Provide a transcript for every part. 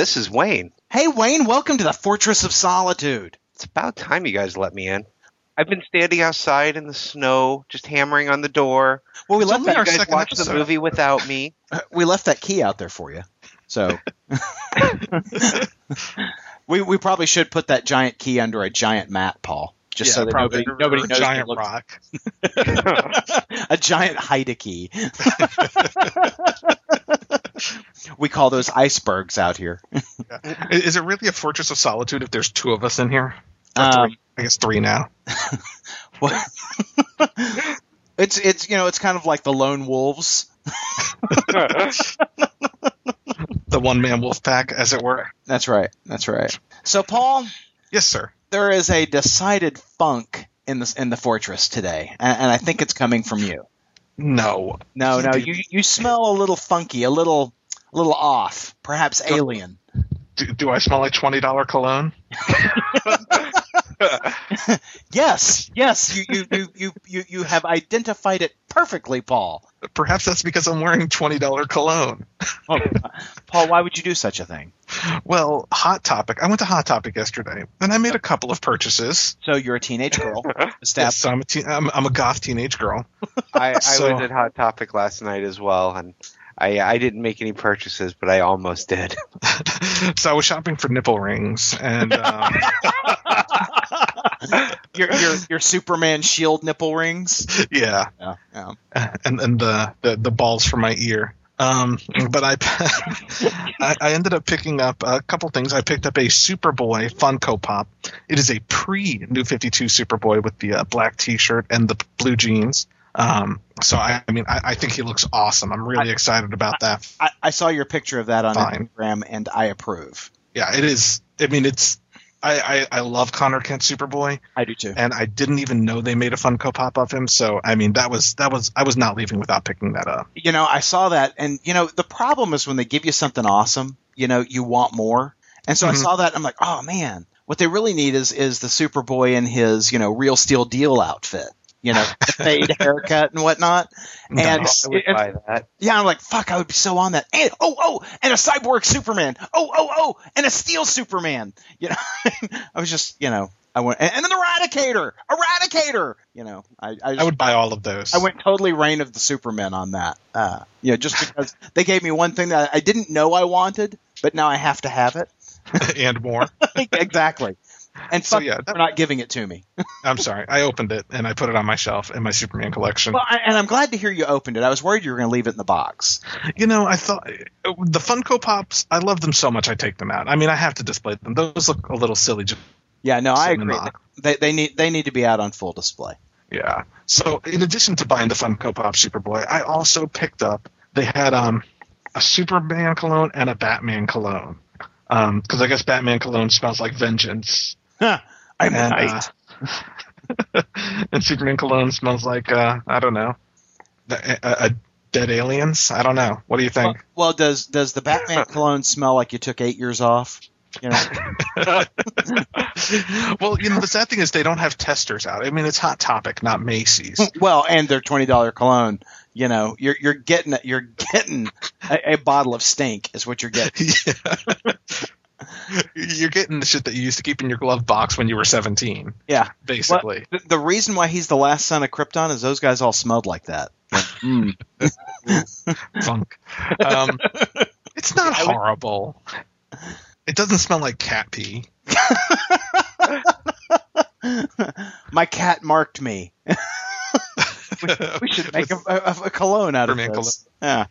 this is Wayne. Hey, Wayne, welcome to the Fortress of Solitude. It's about time you guys let me in. I've been standing outside in the snow, just hammering on the door. Well, we It's left only that, our You guys second watch episode. the movie without me. we left that key out there for you. So we we probably should put that giant key under a giant mat, Paul, just so that nobody nobody or a knows. giant to rock. a giant Haida key. We call those icebergs out here. I- Is it really a fortress of solitude if there's two of us in here? Um, three? I guess three now. It's it's you know it's kind of like the lone wolves. The one man wolf pack, as it were. That's right. That's right. So Paul, Yes, sir. there is a decided funk in the in the fortress today, and, and I think it's coming from you. No. No, no, you you smell a little funky, a little a little off, perhaps alien. Do, do I smell like twenty dollar cologne? Yes, yes, you you you you you, you have identified it perfectly, Paul. Perhaps that's because I'm wearing twenty dollar cologne. Paul, why would you do such a thing? Well, Hot Topic. I went to Hot Topic yesterday, and I made a couple of purchases. So you're a teenage girl. Estab- Yes, I'm a teen, I'm, I'm a goth teenage girl. I, I So- was at Hot Topic last night as well, and I, I didn't make any purchases, but I almost did. so I was shopping for nipple rings, and um, your, your your Superman shield nipple rings. yeah, Yeah, yeah. and and the, the the balls for my ear. Um, but I, I I ended up picking up a couple things. I picked up a Superboy Funko Pop. It is a pre New Fifty Two Superboy with the uh, black T-shirt and the blue jeans. Um, so I, I mean, I, I think he looks awesome. I'm really excited about that. I, I saw your picture of that on Fine. Instagram, and I approve. Yeah, it is. I mean, it's. I, I, I love Conner Kent Superboy, I do too. and I didn't even know they made a Funko Pop of him. So I mean, that was that was I was not leaving without picking that up. You know, I saw that, and you know, the problem is when they give you something awesome, you know, you want more. And so I Mhm. saw that, and I'm like, oh man, what they really need is is the Superboy in his you know real steel deal outfit. You know, fade haircut and whatnot. And I would it- buy that. Yeah, I'm like, fuck, I would be so on that. And oh, oh, and a cyborg Superman. Oh, oh, oh, and a steel Superman. You know, I was just, you know, I went and, and an Eradicator, Eradicator. You know, I, I, just, I would buy all of those. I went totally Reign of the Supermen on that. Uh, you know, just because they gave me one thing that I didn't know I wanted, but now I have to have it. and more. exactly. And So, fuck, yeah, for that- not giving it to me. I'm sorry. I opened it and I put it on my shelf in my Superman collection. Well, I, and I'm glad to hear you opened it. I was worried you were going to leave it in the box. You know, I thought the Funko Pops. I love them so much. I take them out. I mean, I have to display them. Those look a little silly. Just, Yeah, no, I agree. They, they need they need to be out on full display. yeah. So in addition to buying the Funko Pop Superboy, I also picked up. They had um a Superman cologne and a Batman cologne. Um, because I guess Batman cologne smells like vengeance. I'm and, nice. uh, and Superman cologne smells like uh, I don't know, a, a, a dead aliens. I don't know. What do you Well, think? well, does does the Batman cologne smell like you took eight years off? You know, well, you know, the sad thing is they don't have testers out. I mean, it's Hot Topic, not Macy's. well, and their twenty dollar cologne. You know, you're you're getting you're getting a, a bottle of stink is what you're getting. Yeah. You're getting the shit that you used to keep in your glove box when you were 17, Yeah. basically. The, the reason why he's the last son of Krypton is those guys all smelled like that. Mm. Funk. Um, it's not horrible. It doesn't smell like cat pee. My cat marked me. We should make a, a, a cologne out of Superman this. Yeah.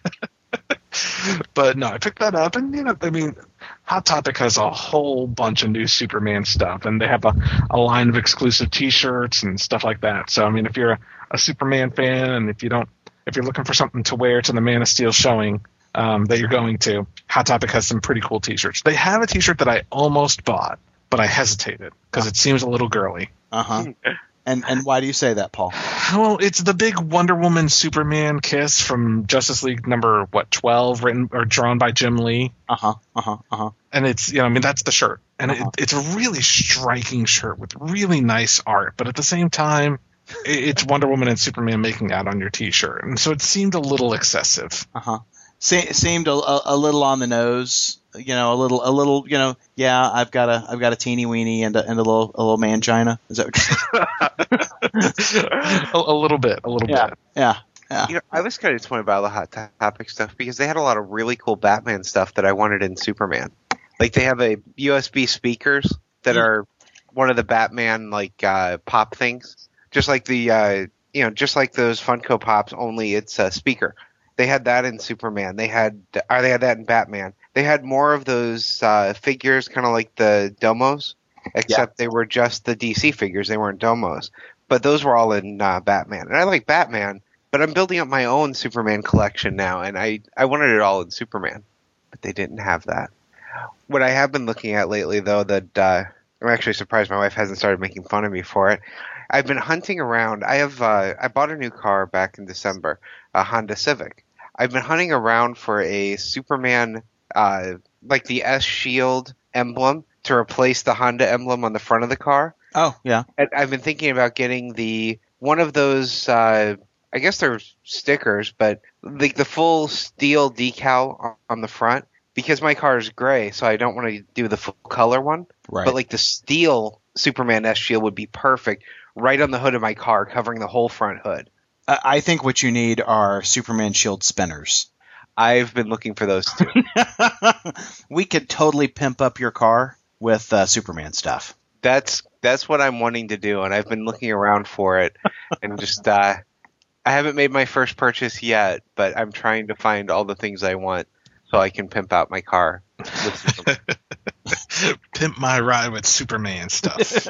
but no, I picked that up, and you know, I mean, Hot Topic has a whole bunch of new Superman stuff, and they have a, a line of exclusive T-shirts and stuff like that. So, I mean, if you're a, a Superman fan, and if you don't, if you're looking for something to wear to the Man of Steel showing um, that you're going to, Hot Topic has some pretty cool T-shirts. They have a T-shirt that I almost bought, but I hesitated because it seems a little girly. Uh huh. And and why do you say that, Paul? Well, it's the big Wonder Woman Superman kiss from Justice League number what twelve, written or drawn by Jim Lee, Uh huh. Uh huh. Uh huh. and it's you know I mean that's the shirt, and Uh-huh. it, it's a really striking shirt with really nice art, but at the same time, it's Wonder Woman and Superman making out on your T-shirt, and so it seemed a little excessive. Uh huh. Se- seemed a, a, a little on the nose. You know, a little, a little. You know, yeah. I've got a, I've got a teeny weeny and a, and a little, a little mangina. Is that what you're a, a little bit, a little Yeah. bit. Yeah. Yeah. You know, I was kind of disappointed about all the hot topic stuff because they had a lot of really cool Batman stuff that I wanted in Superman. Like they have a USB speakers that Mm. are one of the Batman like uh, pop things, just like the uh, you know just like those Funko Pops. Only it's a speaker. They had that in Superman. They had or they had that in Batman. They had more of those uh, figures, kind of like the Domos, except they were just the DC figures. They weren't Domos, but those were all in uh, Batman. And I like Batman, but I'm building up my own Superman collection now, and I I wanted it all in Superman, but they didn't have that. What I have been looking at lately, though, that uh, I'm actually surprised my wife hasn't started making fun of me for it. I've been hunting around. I have uh, I bought a new car back in December, a Honda Civic. I've been hunting around for a Superman, uh, like the S Shield emblem to replace the Honda emblem on the front of the car. Oh, yeah. And I've been thinking about getting the one of those. Uh, I guess they're stickers, but like the full steel decal on- on the front because my car is gray, so I don't want to do the full color one. Right. But like the steel Superman S shield would be perfect right on the hood of my car, covering the whole front hood. I I think what you need are Superman shield spinners. I've been looking for those too. we could totally pimp up your car with uh, Superman stuff. that's that's what I'm wanting to do, and I've been looking around for it, and just uh, I haven't made my first purchase yet, but I'm trying to find all the things I want so I can pimp out my car. With Pimp my ride with Superman stuff.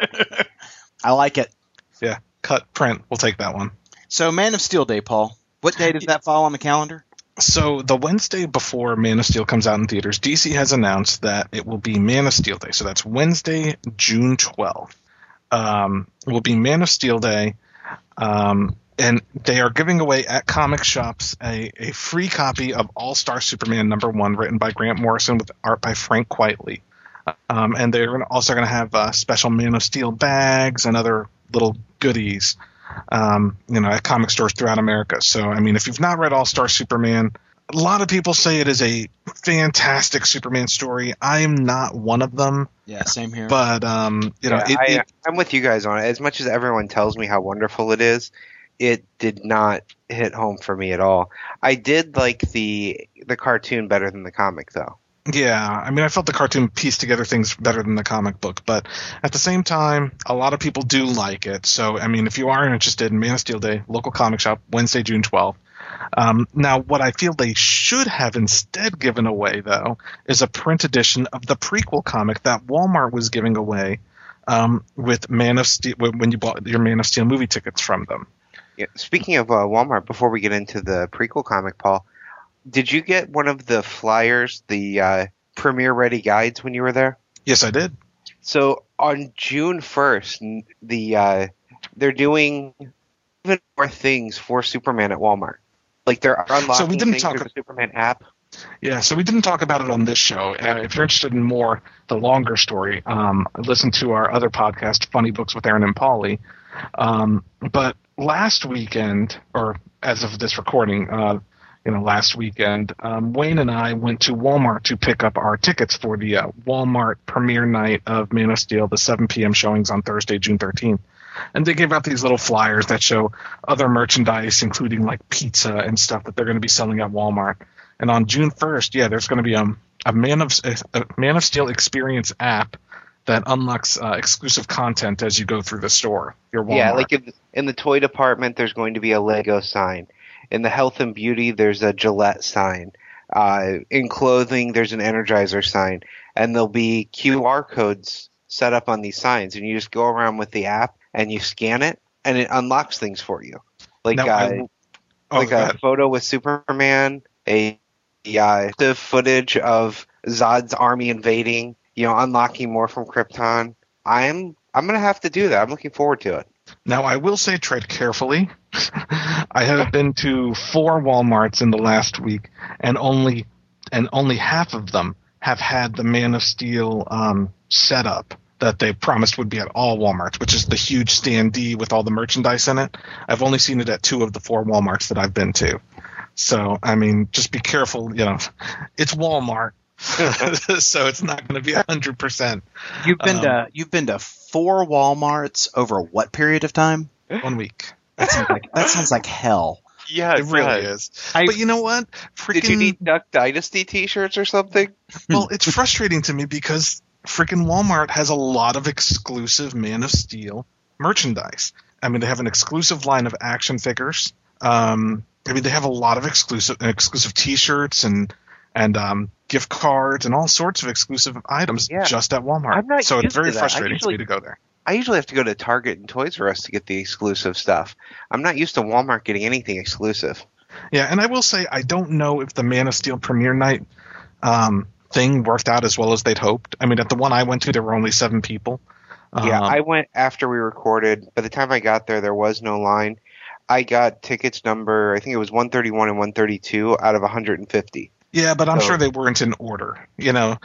I like it. yeah, cut print. We'll take that one. So, Man of Steel Day, Paul. What day does that fall on the calendar? So the Wednesday before Man of Steel comes out in theaters, DC has announced that it will be Man of Steel Day. So that's Wednesday, June 12th. Um, will be Man of Steel Day. Um, and they are giving away at comic shops a, a free copy of All Star Superman number one, written by Grant Morrison with art by Frank Quitely. Um, and they're also going to have uh, special Man of Steel bags and other little goodies um, you know, at comic stores throughout America. So, I mean, if you've not read All Star Superman, a lot of people say it is a fantastic Superman story. I am not one of them, Yeah, same here. but um, you know, Yeah, it, I, it, I'm with you guys on it. As much as everyone tells me how wonderful it is, it did not hit home for me at all. I did like the the cartoon better than the comic, though. Yeah, I mean, I felt the cartoon pieced together things better than the comic book, but at the same time, a lot of people do like it. So, I mean, if you are interested in Man of Steel Day, local comic shop, Wednesday, June 12th. Um, now, what I feel they should have instead given away, though, is a print edition of the prequel comic that Walmart was giving away um, with Man of Steel when you bought your Man of Steel movie tickets from them. Yeah. Speaking of uh, Walmart, before we get into the prequel comic, Paul, did you get one of the flyers, the uh, premiere ready guides, when you were there? Yes, I did. So on June first, the uh, they're doing even more things for Superman at Walmart. Like they're unlocking didn't things talk- through the Superman app. Yeah, so we didn't talk about it on this show. Uh, if you're interested in more, the longer story, um, listen to our other podcast, Funny Books with Aron and Paulie. Um, but last weekend, or as of this recording, uh, you know, last weekend, um, Wayne and I went to Walmart to pick up our tickets for the uh, Walmart premiere night of Man of Steel, the 7 p.m. showings on Thursday, June 13th. And they gave out these little flyers that show other merchandise, including like pizza and stuff that they're going to be selling at Walmart. And on June 1st, yeah, there's going to be a, a Man of a Man of Steel experience app that unlocks uh, exclusive content as you go through the store. Your Walmart. Yeah, like in, in the toy department, there's going to be a Lego sign. In the health and beauty, there's a Gillette sign. Uh, in clothing, there's an Energizer sign, and there'll be QR codes set up on these signs, and you just go around with the app and you scan it, and it unlocks things for you, like Now, uh, oh, like a photo with Superman, a uh, the footage of Zod's army invading, you know, unlocking more from Krypton. I'm I'm gonna have to do that. I'm looking forward to it. Now, I will say tread carefully. I have been to four WalMarts in the last week, and only and only half of them have had the Man of Steel um, setup that they promised would be at all WalMarts, which is the huge standee with all the merchandise in it. I've only seen it at two of the four WalMarts that I've been to. So, I mean, just be careful. You know, it's Walmart, so it's not going to be hundred percent You've been Um, to you've been to four WalMarts over what period of time? one week. That sounds like that sounds like hell. Yeah, It really is. I- but you know what? Freaking, Did you need Duck Dynasty T-shirts or something? well, it's frustrating to me because freaking Walmart has a lot of exclusive Man of Steel merchandise. I mean, they have an exclusive line of action figures. Um, I mean, they have a lot of exclusive exclusive T-shirts and and um, gift cards and all sorts of exclusive items Yeah. just at Walmart. I'm not so it's very to that. Frustrating usually- to me to go there. I usually have to go to Target and Toys R Us to get the exclusive stuff. I'm not used to Walmart getting anything exclusive. Yeah, and I will say I don't know if the Man of Steel premiere night um, thing worked out as well as they'd hoped. I mean, at the one I went to, there were only seven people. Yeah, Um, I went after we recorded. By the time I got there, there was no line. I got tickets number, I think it was 131 and 132 out of 150. Yeah, but I'm So- sure they weren't in order. You know,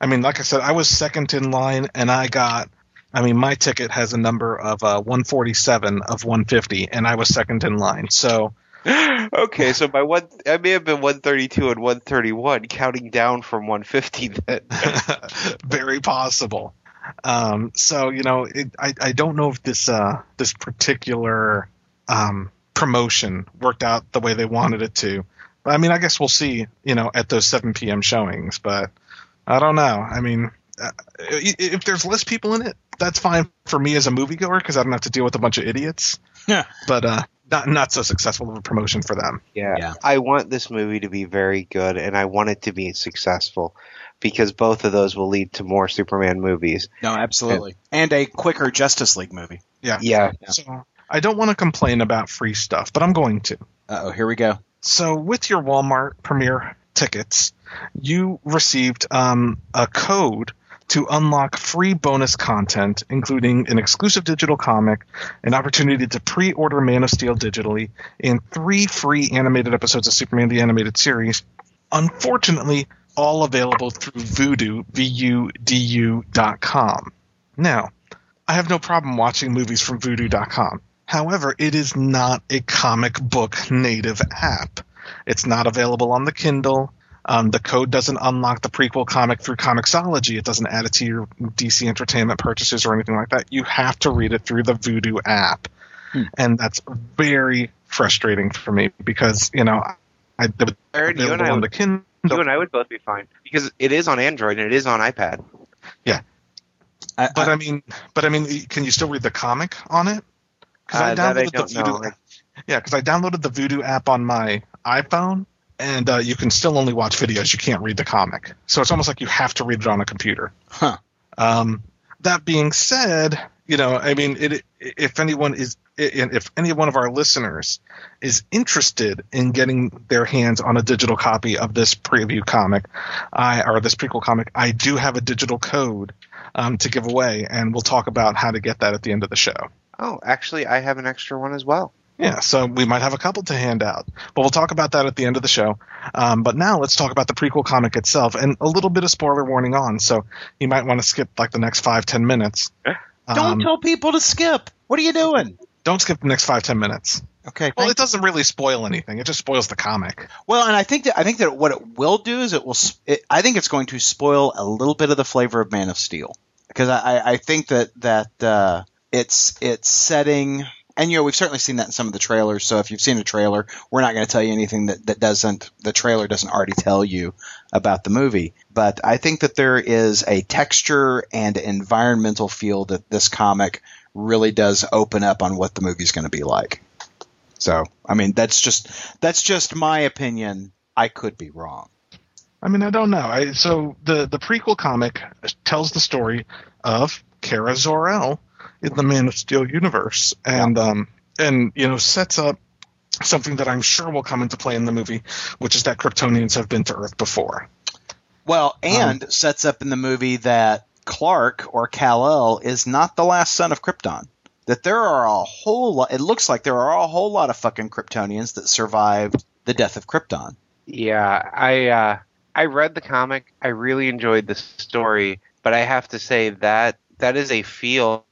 I mean, like I said, I was second in line, and I got. I mean, my ticket has a number of uh, 147 of 150, and I was second in line. So, okay, so by one, I may have been 132 and 131, counting down from 150 then. very possible. Um, so, you know, it, I I don't know if this uh, this particular um, promotion worked out the way they wanted it to. But I mean, I guess we'll see. You know, at those 7 p.m. showings, but I don't know. I mean, if there's less people in it, that's fine for me as a moviegoer because I don't have to deal with a bunch of idiots. Yeah. But uh, not not so successful of a promotion for them. Yeah. Yeah. I want this movie to be very good, and I want it to be successful because both of those will lead to more Superman movies. No, absolutely. And a quicker Justice League movie. Yeah. Yeah. So I don't want to complain about free stuff, but I'm going to. Uh oh, here we go. So with your Walmart premiere tickets, you received um, a code to unlock free bonus content, including an exclusive digital comic, an opportunity to pre-order Man of Steel digitally, and three free animated episodes of Superman the Animated Series. Unfortunately, all available through Vudu, V-U-D-U dot com. Now, I have no problem watching movies from Vudu.com. However, it is not a comic book native app. It's not available on the Kindle. Um, the code doesn't unlock the prequel comic through Comixology. It doesn't add it to your DC Entertainment purchases or anything like that. You have to read it through the Vudu app, Hmm. and that's very frustrating for me because you know I it was Aron, you and I would- the Kindle. You and I would both be fine because it is on Android and it is on iPad. I, But I- I mean, but I mean, can you still read the comic on it? Because Uh, that I the Vudu know. app. Yeah, because I downloaded the Vudu app on my iPhone, and uh, you can still only watch videos. You can't read the comic, so it's almost like you have to read it on a computer. Huh. Um, that being said, you know, I mean, it, if anyone is, if any one of our listeners is interested in getting their hands on a digital copy of this preview comic, I or this prequel comic, I do have a digital code um, to give away, and we'll talk about how to get that at the end of the show. Oh, actually, I have an extra one as well. Yeah, so we might have a couple to hand out, but we'll talk about that at the end of the show. Um, but now let's talk about the prequel comic itself, and a little bit of spoiler warning on, so you might want to skip like the next five ten minutes. don't Um, tell people to skip. What are you doing? don't skip the next five ten minutes. Okay. Well, it doesn't really spoil anything; it just spoils the comic. Well, and I think that I think that what it will do is it will. It, I think it's going to spoil a little bit of the flavor of Man of Steel because I, I- I think that that uh, it's it's setting. And you know we've certainly seen that in some of the trailers. So if you've seen a trailer, we're not going to tell you anything that, that doesn't the trailer doesn't already tell you about the movie. But I think that there is a texture and environmental feel that this comic really does open up on what the movie's going to be like. So I mean that's just that's just my opinion. I could be wrong. I mean, I don't know. I, so the the prequel comic tells the story of Kara Zor-El in the Man of Steel universe, and um, and you know sets up something that I'm sure will come into play in the movie, which is that Kryptonians have been to Earth before. Well, and sets up in the movie that Clark or Kal El is not the last son of Krypton. that there are a whole lot. It looks like there are a whole lot of fucking Kryptonians that survived the death of Krypton. Yeah, I uh, I read the comic. I really enjoyed the story, but I have to say that that is a feel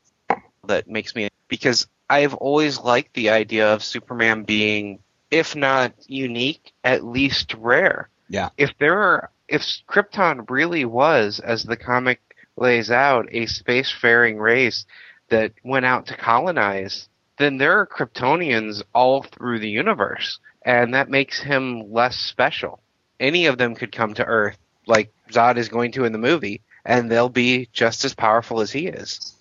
that makes me because I've always liked the idea of Superman being, if not unique, at least rare. Yeah. If there are, if Krypton really was, as the comic lays out, a spacefaring race that went out to colonize, then there are Kryptonians all through the universe, and that makes him less special. Any of them could come to Earth, like Zod is going to in the movie, and they'll be just as powerful as he is.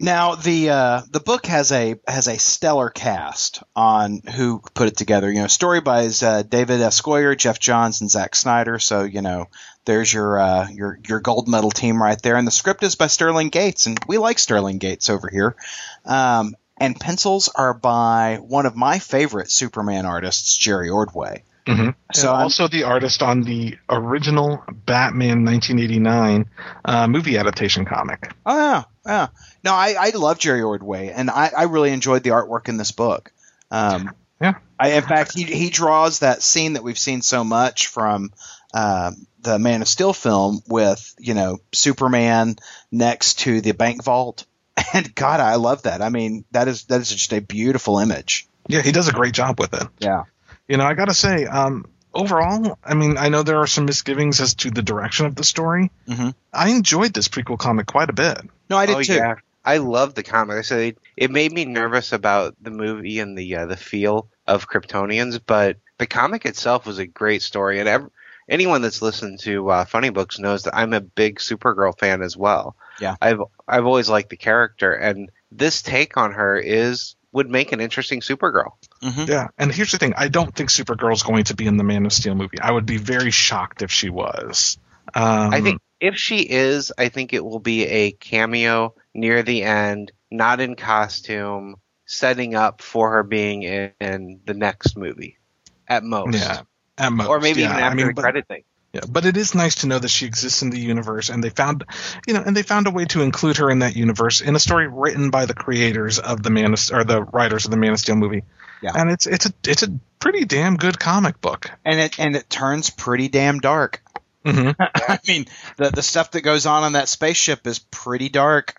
Now the uh, the book has a has a stellar cast on who put it together. You know, story by uh, David S. Goyer, Geoff Johns, and Zack Snyder. So you know, there's your uh, your your gold medal team right there. And the script is by Sterling Gates, and we like Sterling Gates over here. Um, and pencils are by one of my favorite Superman artists, Jerry Ordway. Mm-hmm. So So I'm- also the artist on the original Batman 1989 uh, movie adaptation comic. Oh yeah, yeah. No, I, I love Jerry Ordway, and I, I really enjoyed the artwork in this book. Um, Yeah. I, in fact, he he draws that scene that we've seen so much from um, the Man of Steel film with you know Superman next to the bank vault, and God, I love that. I mean, that is that is just a beautiful image. Yeah, he does a great job with it. Yeah. You know, I got to say, um, overall, I mean, I know there are some misgivings as to the direction of the story. Mhm. I enjoyed this prequel comic quite a bit. No, I did oh too. yeah, I love the comic. I said it, it made me nervous about the movie and the uh, the feel of Kryptonians, but the comic itself was a great story. And ev- anyone that's listened to uh, Funny Books knows that I'm a big Supergirl fan as well. Yeah. I've I've always liked the character, and this take on her is would make an interesting Supergirl. Mhm. Yeah, and here's the thing: I don't think Supergirl's going to be in the Man of Steel movie. I would be very shocked if she was. Um, I think if she is, I think it will be a cameo near the end, not in costume, setting up for her being in, in the next movie, at most. Yeah, at most, or maybe yeah. even after I mean, the but- credit thing. Yeah, but it is nice to know that she exists in the universe, and they found, you know, and they found a way to include her in that universe in a story written by the creators of the Man of, or the writers of the Man of Steel movie. Yeah. and it's it's a it's a pretty damn good comic book. And it and it turns pretty damn dark. hmm I mean, the the stuff that goes on on that spaceship is pretty dark.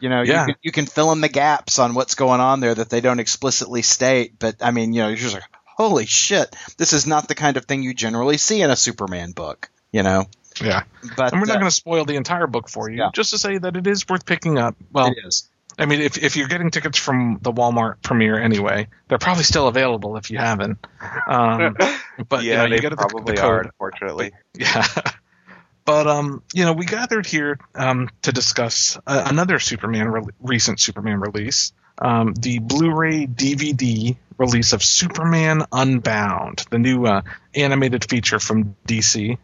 You know, Yeah. you, can, you can fill in the gaps on what's going on there that they don't explicitly state. But I mean, you know, you're just like, holy shit, this is not the kind of thing you generally see in a Superman book. You know, Yeah, but and we're not uh, going to spoil the entire book for you, Yeah. just to say that it is worth picking up. Well, it is. I mean, if if you're getting tickets from the Walmart premiere anyway, they're probably still available if you haven't. Um, but you yeah, know, you they get the, probably the are, unfortunately. Yeah. But um, you know, we gathered here um, to discuss uh, another Superman re- recent Superman release, um, the Blu-ray DVD release of Superman Unbound, the new uh, animated feature from DC,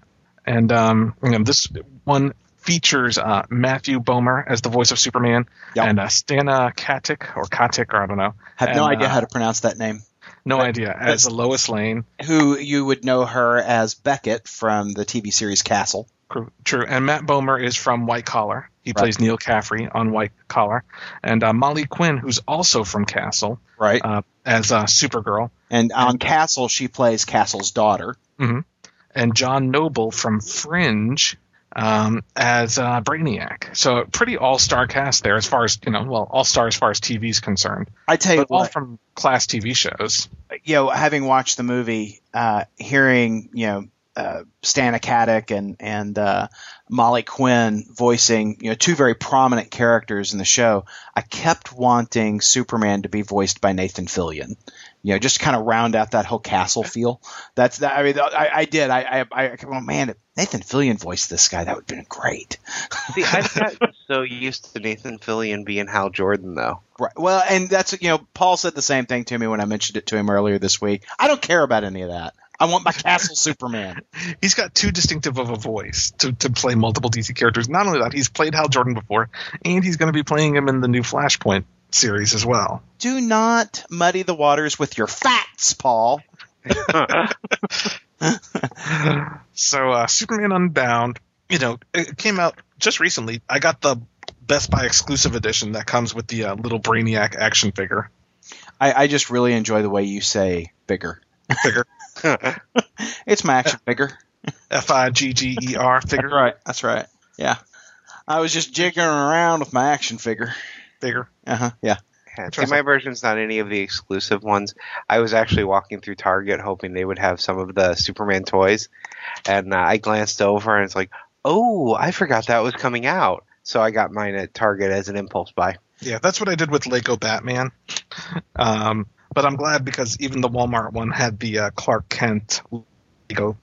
and um, you know, this one features uh, Matthew Bomer as the voice of Superman, Yep. and uh, Stana Katic or Katic, or I don't know, Have no idea uh, how to pronounce that name. no idea, as Lois Lane. Who you would know her as Beckett from the TV series Castle. True, True. And Matt Bomer is from White Collar. He Right. plays Neal Caffrey on White Collar. And uh, Molly Quinn, who's also from Castle, Right. uh, as uh, Supergirl. and on Castle, she plays Castle's daughter. And John Noble from Fringe um, as uh, Brainiac. So pretty all-star cast there as far as, you know, well, all-star as far as TV is concerned. I tell you But all from class TV shows. you know, having watched the movie, uh, hearing you know uh, Stana Katic and and uh, Molly Quinn voicing you know two very prominent characters in the show, I kept wanting Superman to be voiced by Nathan Fillion. You know, just kind of round out that whole castle feel. That's that. I mean, I, I did. I, I, I, oh man, if Nathan Fillion voiced this guy, that would have been great. See, I've gotten so used to Nathan Fillion being Hal Jordan, though. Right. Well, and that's you know, Paul said the same thing to me when I mentioned it to him earlier this week. I don't care about any of that. I want my Castle Superman. He's got too distinctive of a voice to, to play multiple DC characters. Not only that, he's played Hal Jordan before, and he's going to be playing him in the new Flashpoint series as well. Do not muddy the waters with your facts, Paul. So uh, Superman Unbound, you know, it came out just recently. I got the Best Buy exclusive edition that comes with the uh, little Brainiac action figure. I, I just really enjoy the way you say bigger. Figure. It's my action figure. F I G G E R That's figure. right. That's right. Yeah. I was just jiggering around with my action figure. Figure. Uh huh. Yeah. Yeah, see, my version's not any of the exclusive ones. I was actually walking through Target hoping they would have some of the Superman toys, and uh, I glanced over and it's like, oh, I forgot that was coming out. So I got mine at Target as an impulse buy. Yeah, that's what I did with Lego Batman. Um, but I'm glad because even the Walmart one had the uh, Clark Kent Lego.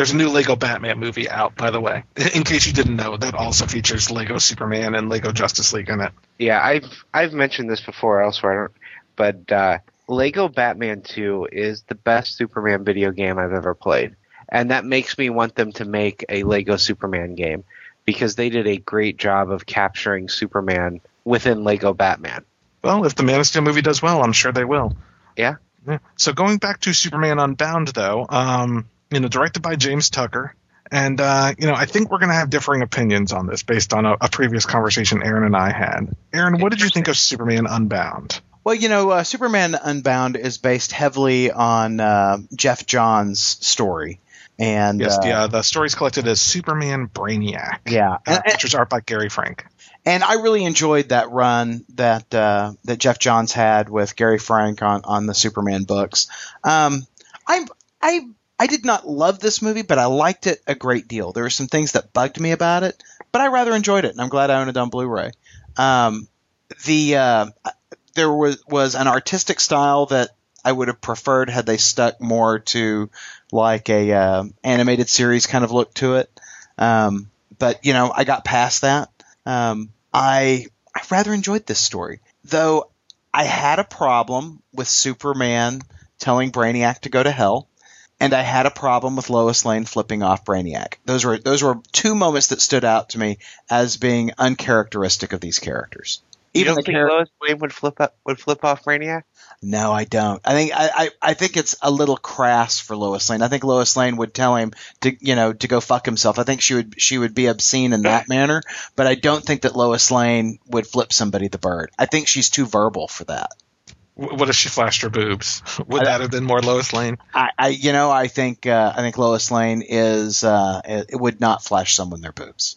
There's a new Lego Batman movie out, by the way. In case you didn't know, that also features Lego Superman and Lego Justice League in it. Yeah, I've I've mentioned this before elsewhere, but uh, Lego Batman 2 is the best Superman video game I've ever played, and that makes me want them to make a Lego Superman game because they did a great job of capturing Superman within Lego Batman. Well, if the Man of Steel movie does well, I'm sure they will. Yeah. Yeah. So going back to Superman Unbound, though, um, you know, directed by James Tucker, and uh, you know, I think we're going to have differing opinions on this based on a, a previous conversation Aron and I had. Aron, what did you think of Superman Unbound? Well, you know, uh, Superman Unbound is based heavily on uh, Geoff Johns' story, and Yes, uh, the uh, the story's collected as Superman Brainiac. yeah, Uh, and, and, features art by Gary Frank. and I really enjoyed that run that uh, that Geoff Johns had with Gary Frank on, on the Superman books. Um, I'm I I did not love this movie, but I liked it a great deal. There were some things that bugged me about it, but I rather enjoyed it, and I'm glad I own it on Blu-ray. Um, the uh, there was was an artistic style that I would have preferred had they stuck more to like a uh, animated series kind of look to it. Um, but you know, I got past that. Um, I I rather enjoyed this story, though. I had a problem with Superman telling Brainiac to go to hell, and I had a problem with Lois Lane flipping off Brainiac. Those were those were two moments that stood out to me as being uncharacteristic of these characters. You Even don't think char- Lois Lane would flip up, would flip off Brainiac? no, I don't. I think I, I, I think it's a little crass for Lois Lane. I think Lois Lane would tell him to you know to go fuck himself. I think she would she would be obscene in that manner, but I don't think that Lois Lane would flip somebody the bird. I think she's too verbal for that. What if she flashed her boobs? Would that have been more Lois Lane? I, I you know I think uh, I think Lois Lane is uh, it, would not flash someone their boobs.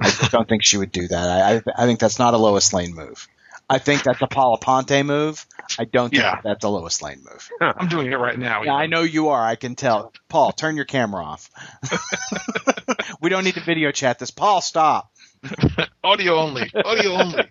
I don't think she would do that. I, I I think that's not a Lois Lane move. I think that's a Paula Ponte move. I don't think Yeah. that's a Lois Lane move. I'm doing it right now. Yeah, I know you are. I can tell. Paul, turn your camera off. we don't need to video chat this. Paul, stop. Audio only. Audio only.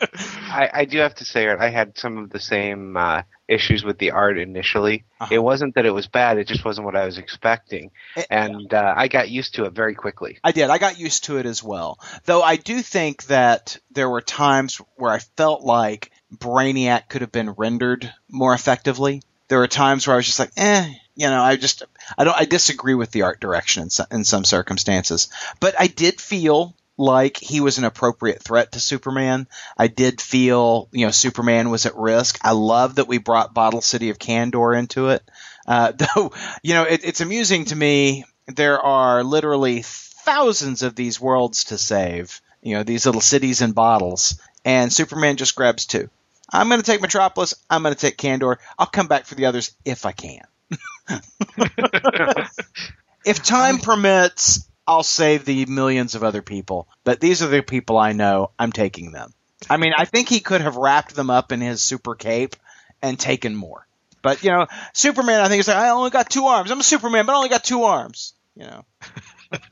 I, I do have to say, I had some of the same uh, issues with the art initially. Uh-huh. It wasn't that it was bad; it just wasn't what I was expecting, It- and uh, I got used to it very quickly. I did. I got used to it as well. Though I do think that there were times where I felt like Brainiac could have been rendered more effectively. There were times where I was just like, eh, you know, I just, I don't, I disagree with the art direction in some, in some circumstances. But I did feel like he was an appropriate threat to Superman. I did feel, you know, Superman was at risk. I love that we brought Bottle City of Kandor into it. Uh, though, you know, it, it's amusing to me. There are literally thousands of these worlds to save. You know, these little cities and bottles, and Superman just grabs two. I'm going to take Metropolis. I'm going to take Kandor. I'll come back for the others if I can. if time permits, I'll save the millions of other people. But these are the people I know. I'm taking them. I mean, I think he could have wrapped them up in his super cape and taken more. But you know, Superman, I think is like, I only got two arms. I'm a Superman, but I only got two arms. You know.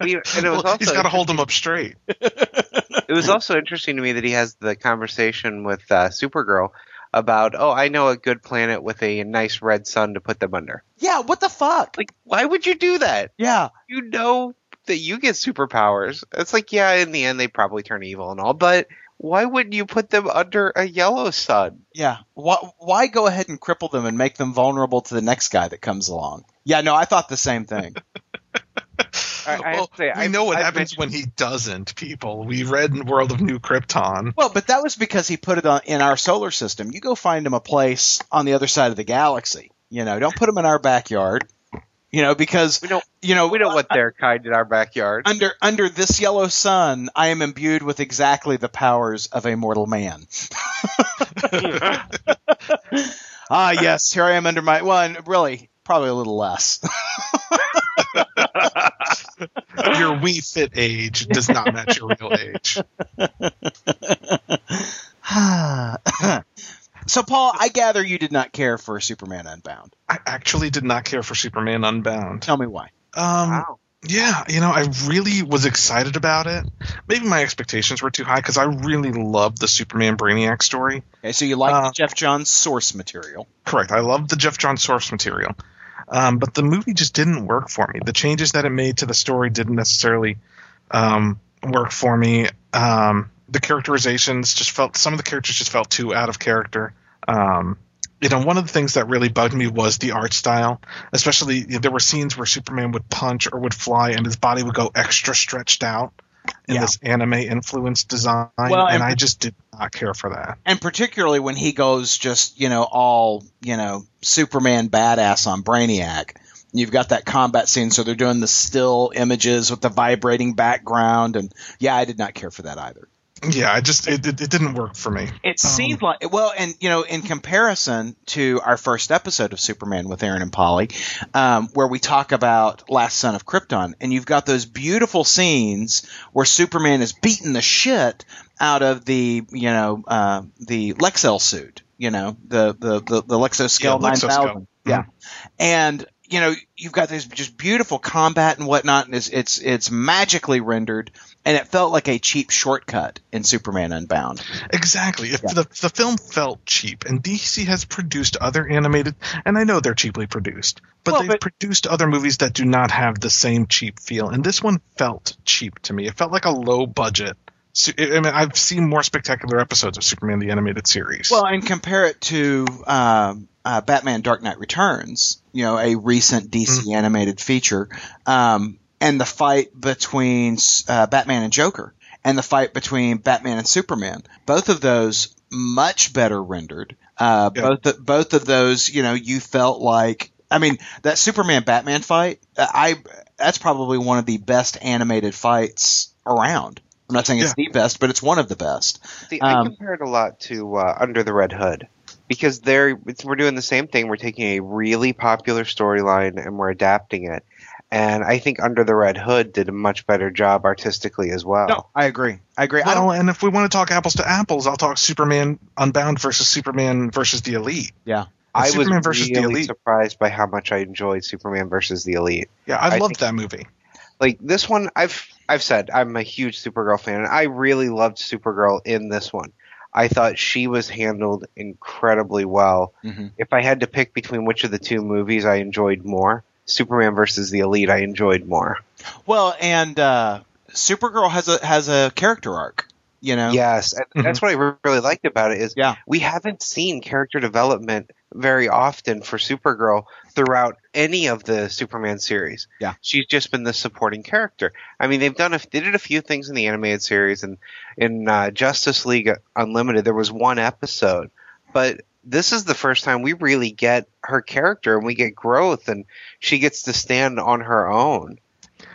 We- and it was Well, he's also got to hold them up straight. it was also interesting to me that he has the conversation with uh, Supergirl about, oh, I know a good planet with a nice red sun to put them under. Yeah. What the fuck? Like, why would you do that? Yeah. You know that you get superpowers. It's like, yeah, in the end they probably turn evil and all, but why wouldn't you put them under a yellow sun? Yeah. Why, why go ahead and cripple them and make them vulnerable to the next guy that comes along? Yeah, no, I thought the same thing. I, I well, have say, we I've- know what I've happens when he doesn't, people. We read in World of New Krypton. well, but that was because he put it on, in our solar system. You go find him a place on the other side of the galaxy. You know, don't put him in our backyard. You know, because We don't you know we don't want their kind in our backyard. under under this yellow sun, I am imbued with exactly the powers of a mortal man. ah, yes, here I am under my well, really, probably a little less. Your Wii Fit age does not match your real age. so, Paul, I gather you did not care for Superman Unbound. I actually did not care for Superman Unbound. Tell me why. Um, Wow. Yeah, you know, I really was excited about it. Maybe my expectations were too high because I really loved the Superman Brainiac story. Okay, so you like Uh, Geoff Johns source material. Correct. I loved the Geoff Johns source material. Um, but the movie just didn't work for me. The changes that it made to the story didn't necessarily um, work for me. Um, the characterizations just felt, some of the characters just felt too out of character. Um, you know, one of the things that really bugged me was the art style. Especially, you know, there were scenes where Superman would punch or would fly and his body would go extra stretched out in Yeah. this anime influenced design. Well, and and- I just did not care for that. and particularly when he goes just you know all you know Superman badass on Brainiac. You've got that combat scene, so they're doing the still images with the vibrating background, and yeah, I did not care for that either. Yeah, I just, it, it, it didn't work for me. It seemed like well, and you know, in comparison to our first episode of Superman with Aron and Paulie, um, where we talk about Last Son of Krypton, and you've got those beautiful scenes where Superman is beating the shit out of the you know uh, the Lexel suit, you know the the the, the LexoSkel Yeah, nine LexoSkel. thousand, yeah, Mhm. and you know you've got this just beautiful combat and whatnot, and it's it's it's magically rendered, and it felt like a cheap shortcut in Superman Unbound. Exactly. If Yeah. the the film felt cheap, and DC has produced other animated, and I know they're cheaply produced, but Well, they've but- produced other movies that do not have the same cheap feel, and this one felt cheap to me. It felt like a low budget. I mean, I've seen more spectacular episodes of Superman the animated series. Well, and compare it to um, uh, Batman: Dark Knight Returns, you know, a recent DC animated feature, um, and the fight between uh, Batman and Joker, and the fight between Batman and Superman. Both of those much better rendered. Uh, Yeah. Both of- both of those, you know, you felt like. I mean, that Superman Batman fight, uh, I that's probably one of the best animated fights around. I'm not saying it's the best, but it's one of the best. See, I Um, compare it a lot to uh, Under the Red Hood because they're it's, we're doing the same thing. We're taking a really popular storyline and we're adapting it. And I think Under the Red Hood did a much better job artistically as well. No, I agree. I agree. I don't and if we want to talk apples to apples, I'll talk Superman Unbound versus Superman versus the Elite. Yeah. I Superman was versus the Elite. surprised by how much I enjoyed Superman versus the Elite. Yeah, I, I loved think- that movie. Like this one, I've I've said I'm a huge Supergirl fan, and I really loved Supergirl in this one. I thought she was handled incredibly well. Mhm. If I had to pick between which of the two movies I enjoyed more, Superman versus the Elite, I enjoyed more. Well, and uh, Supergirl has a has a character arc. You know. Yes, and that's what I really liked about it is Yeah. we haven't seen character development very often for Supergirl throughout any of the Superman series. Yeah. she's just been the supporting character. I mean, they've done a, they did a few things in the animated series and in uh, Justice League Unlimited there was one episode, but this is the first time we really get her character and we get growth and she gets to stand on her own.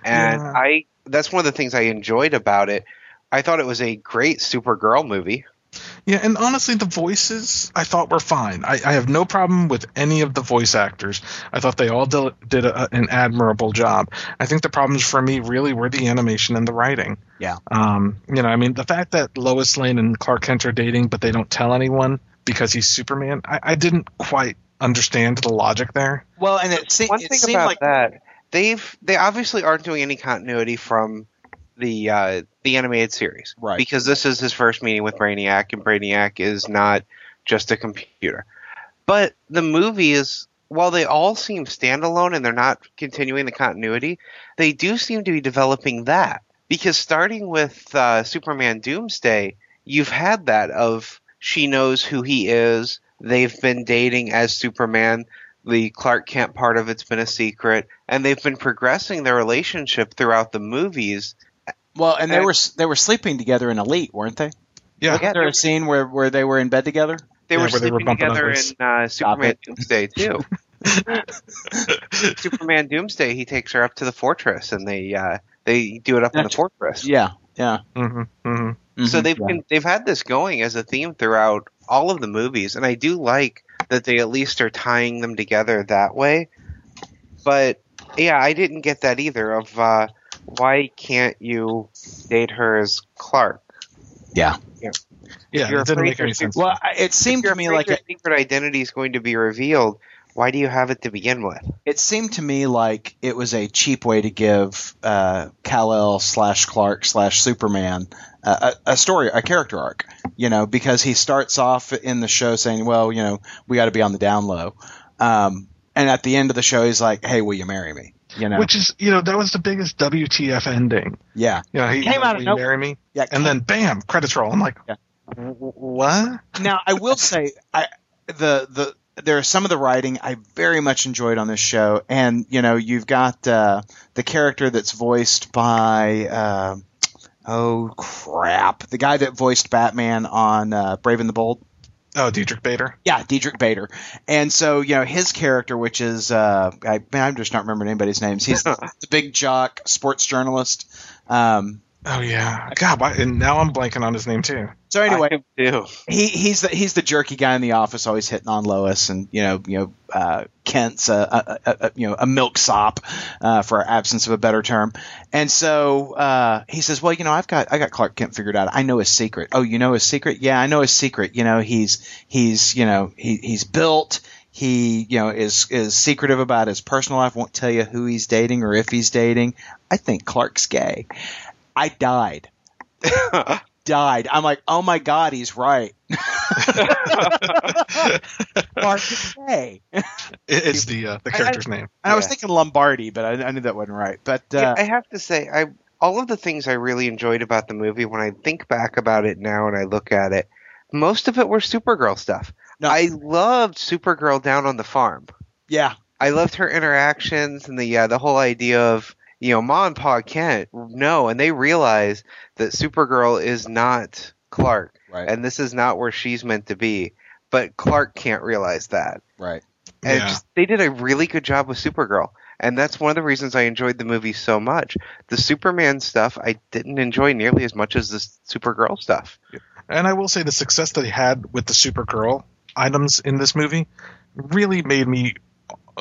And Yeah. I that's one of the things I enjoyed about it. I thought it was a great Supergirl movie. Yeah, and honestly, the voices I thought were fine. I, I have no problem with any of the voice actors. I thought they all did, did a, an admirable job. I think the problems for me really were the animation and the writing. Yeah. Um, you know, I mean, the fact that Lois Lane and Clark Kent are dating, but they don't tell anyone because he's Superman, I, I didn't quite understand the logic there. Well, and it, se- One it thing seemed about like that, they've they obviously aren't doing any continuity from the uh, the animated series, Right. Because this is his first meeting with Brainiac, and Brainiac is not just a computer. But the movie is, while they all seem standalone and they're not continuing the continuity, they do seem to be developing that. Because starting with uh, Superman Doomsday, you've had that of she knows who he is. They've been dating as Superman. The Clark Kent part of it's been a secret, and they've been progressing their relationship throughout the movies. well, and they were they were sleeping together in Elite, weren't they? Yeah. Wasn't there a scene where, where they were in bed together? They Yeah, were where they were sleeping together uglies. in uh, Superman. Doomsday too. Superman Doomsday, he takes her up to the fortress, and they uh, they do it up in the fortress. Yeah, yeah. hmm hmm So Mhm, they've yeah. been, they've had this going as a theme throughout all of the movies, and I do like that they at least are tying them together that way. But yeah, I didn't get that either. Of uh, why can't you date her as Clark? Yeah, You're it didn't make any sense. Well, it seemed to me like a secret identity is going to be revealed. Why do you have it to begin with? it seemed to me like it was a cheap way to give uh, Kal El slash Clark slash Superman uh, a, a story, a character arc. You know, because he starts off in the show saying, "Well, you know, we got to be on the down low," um, and at the end of the show, he's like, "Hey, will you marry me?" You know, Which is, you know, that was the biggest WTF ending. yeah, You know, he Came out of "Will you nowhere. marry me, yeah. and then bam, credits roll. I'm like, Yeah. What? now I will say I the the there are some of the writing I very much enjoyed on this show, and you know you've got uh, the character that's voiced by uh, oh crap the guy that voiced Batman on uh, Brave and the Bold. Oh, Diedrich Bader. Yeah, Diedrich Bader, and so you know his character, which is uh, I, I'm just not remembering anybody's names. He's the, the big jock sports journalist. Um, Oh yeah, God, why, and now I'm blanking on his name too. So anyway, he he's the he's the jerky guy in the office, always hitting on Lois, and you know you know uh, Kent's a, a, a, you know a milksop, uh, for our absence of a better term, and so uh, he says, well, you know, I've got I got Clark Kent figured out. I know his secret. Oh, you know his secret? Yeah, I know his secret. You know, he's he's you know he he's built. He you know is is secretive about his personal life. Won't tell you who he's dating or if he's dating. I think Clark's gay. I died died. I'm like, oh my god, he's right. Clark is gay. And It, it's the uh, the character's name. I was thinking Lombardi, but I, I knew that wasn't right. But Yeah, uh, I have to say, I all of the things I really enjoyed about the movie. When I think back about it now and I look at it, most of it were Supergirl stuff. No. I loved Supergirl down on the farm. yeah, I loved her interactions and the uh, the whole idea of you know Ma and Pa Kent know and they realize that Supergirl is not Clark right, and this is not where she's meant to be. But Clark can't realize that. right. And Yeah. just, they did a really good job with Supergirl. And that's one of the reasons I enjoyed the movie so much. The Superman stuff I didn't enjoy nearly as much as the Supergirl stuff. And I will say the success that he had with the Supergirl items in this movie really made me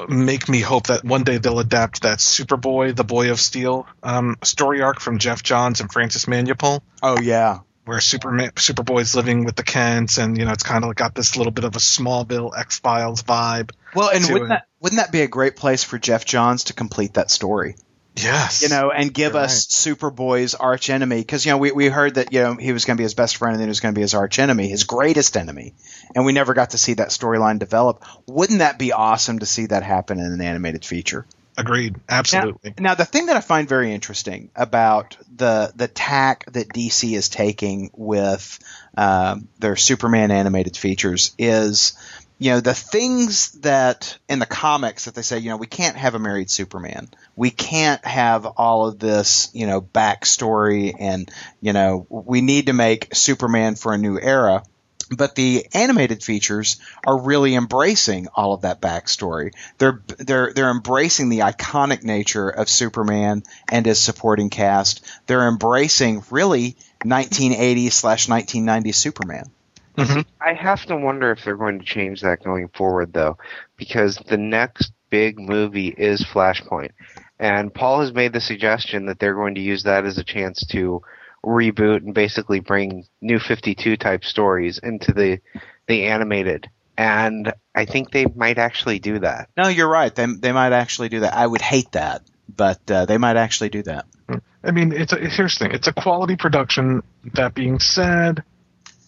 make me hope that one day they'll adapt that Superboy, the Boy of Steel um, story arc from Geoff Johns and Francis Manapul, Oh yeah, where Superman Superboy's living with the Kents, and you know it's kind of got this little bit of a Smallville X Files vibe. well, and wouldn't it. that wouldn't that be a great place for Geoff Johns to complete that story? Yes, You know, and give You're us Superboy's arch enemy because you know we, we heard that you know he was going to be his best friend and then he was going to be his arch enemy, his greatest enemy, and we never got to see that storyline develop. Wouldn't that be awesome to see that happen in an animated feature? agreed, absolutely. Now, the thing that I find very interesting about the the tack that DC is taking with um, their Superman animated features is, you know, the things that in the comics that they say, you know, we can't have a married Superman, we can't have all of this, you know, backstory, and you know, we need to make Superman for a new era. But the animated features are really embracing all of that backstory they're they're they're embracing the iconic nature of Superman and his supporting cast. They're embracing really 1980 slash 1990 Superman. I have to wonder if they're going to change that going forward, though, because the next big movie is Flashpoint. And Paul has made the suggestion that they're going to use that as a chance to reboot and basically bring new 52 type stories into the the animated. And I think they might actually do that. No, you're right. They they might actually do that. I would hate that, but uh, they might actually do that. I mean, it's a, here's the thing: it's a quality production. That being said,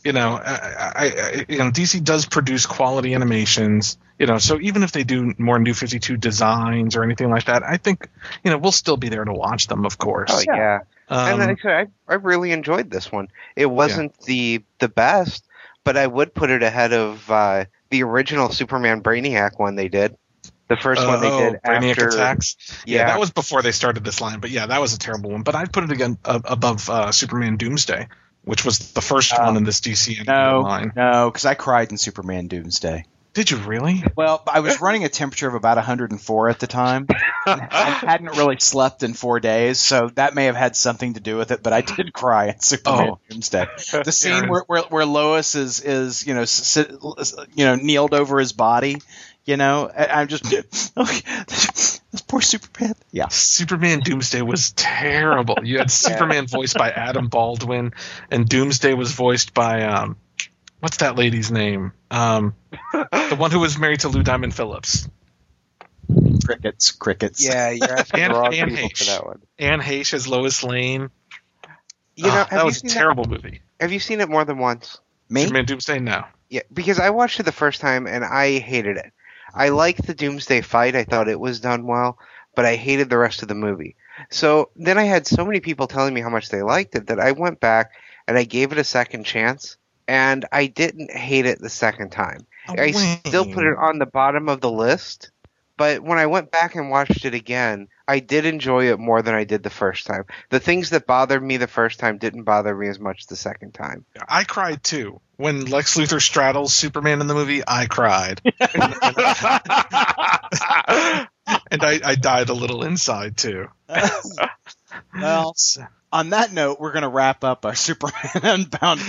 you know, I, I, I, you know, DC does produce quality animations. You know, so even if they do more New Fifty Two designs or anything like that, I think you know we'll still be there to watch them, of course. Oh yeah. Um, and like I said, I, really enjoyed this one. It wasn't the the best, but I would put it ahead of uh, the original Superman Brainiac one they did. The first one they oh, did Brainiac after. Attacks. Yeah, that was before they started this line, but yeah, that was a terrible one. But I'd put it again uh, above uh, Superman Doomsday, which was the first Uh, one in this DC No, line. no, because I cried in Superman Doomsday. Did you really? Well, I was running a temperature of about 104 at the time. I hadn't really slept in four days, so that may have had something to do with it. But I did cry at Superman Oh. Doomsday. The scene where, where where Lois is is you know sit, you know kneeled over his body. You know, I, I'm just this poor Superman. Yeah, Superman Doomsday was terrible. You had Superman voiced by Adam Baldwin, and Doomsday was voiced by um, what's that lady's name? Um, the one who was married to Lou Diamond Phillips. crickets, crickets. Yeah, you're asking And- the wrong and people for that one. Anne Heche as Lois Lane. You know, have that you was a seen terrible movie. Have you seen it more than once? me. Superman Doomsday, no. Yeah, because I watched it the first time and I hated it. I mm-hmm. liked the Doomsday fight. I thought it was done well, but I hated the rest of the movie. So then I had so many people telling me how much they liked it that I went back and I gave it a second chance, and I didn't hate it the second time. Oh, I still put it on the bottom of the list, but when I went back and watched it again, I did enjoy it more than I did the first time. The things that bothered me the first time didn't bother me as much the second time. I cried too. When Lex Luthor straddles Superman in the movie, I cried. and I, I died a little inside too. well, on that note, we're going to wrap up our Superman Unbound.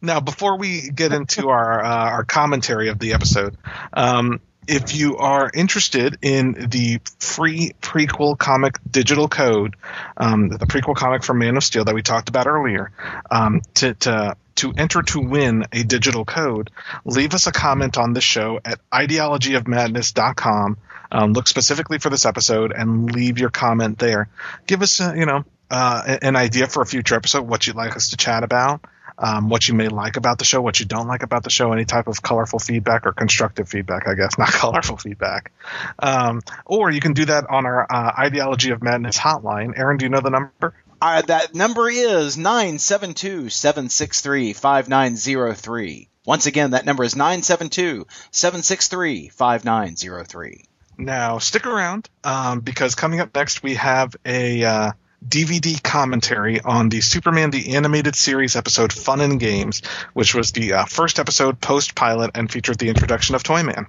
Now, before we get into our uh, our commentary of the episode, um, if you are interested in the free prequel comic digital code, um, the prequel comic for Man of Steel that we talked about earlier, um, to, to to enter to win a digital code, leave us a comment on the show at ideologyofmadness.com. Um, look specifically for this episode and leave your comment there. Give us, a, you know, uh, an idea for a future episode, what you'd like us to chat about, um, what you may like about the show, what you don't like about the show, any type of colorful feedback or constructive feedback, I guess, not colorful feedback. Um, or you can do that on our uh, Ideology of Madness hotline. Aron, do you know the number? Uh, that number is 972 763 5903. Once again, that number is 972 763 5903. Now, stick around um, because coming up next we have a uh, DVD commentary on the Superman the Animated Series episode Fun and Games, which was the uh, first episode post pilot and featured the introduction of Toyman.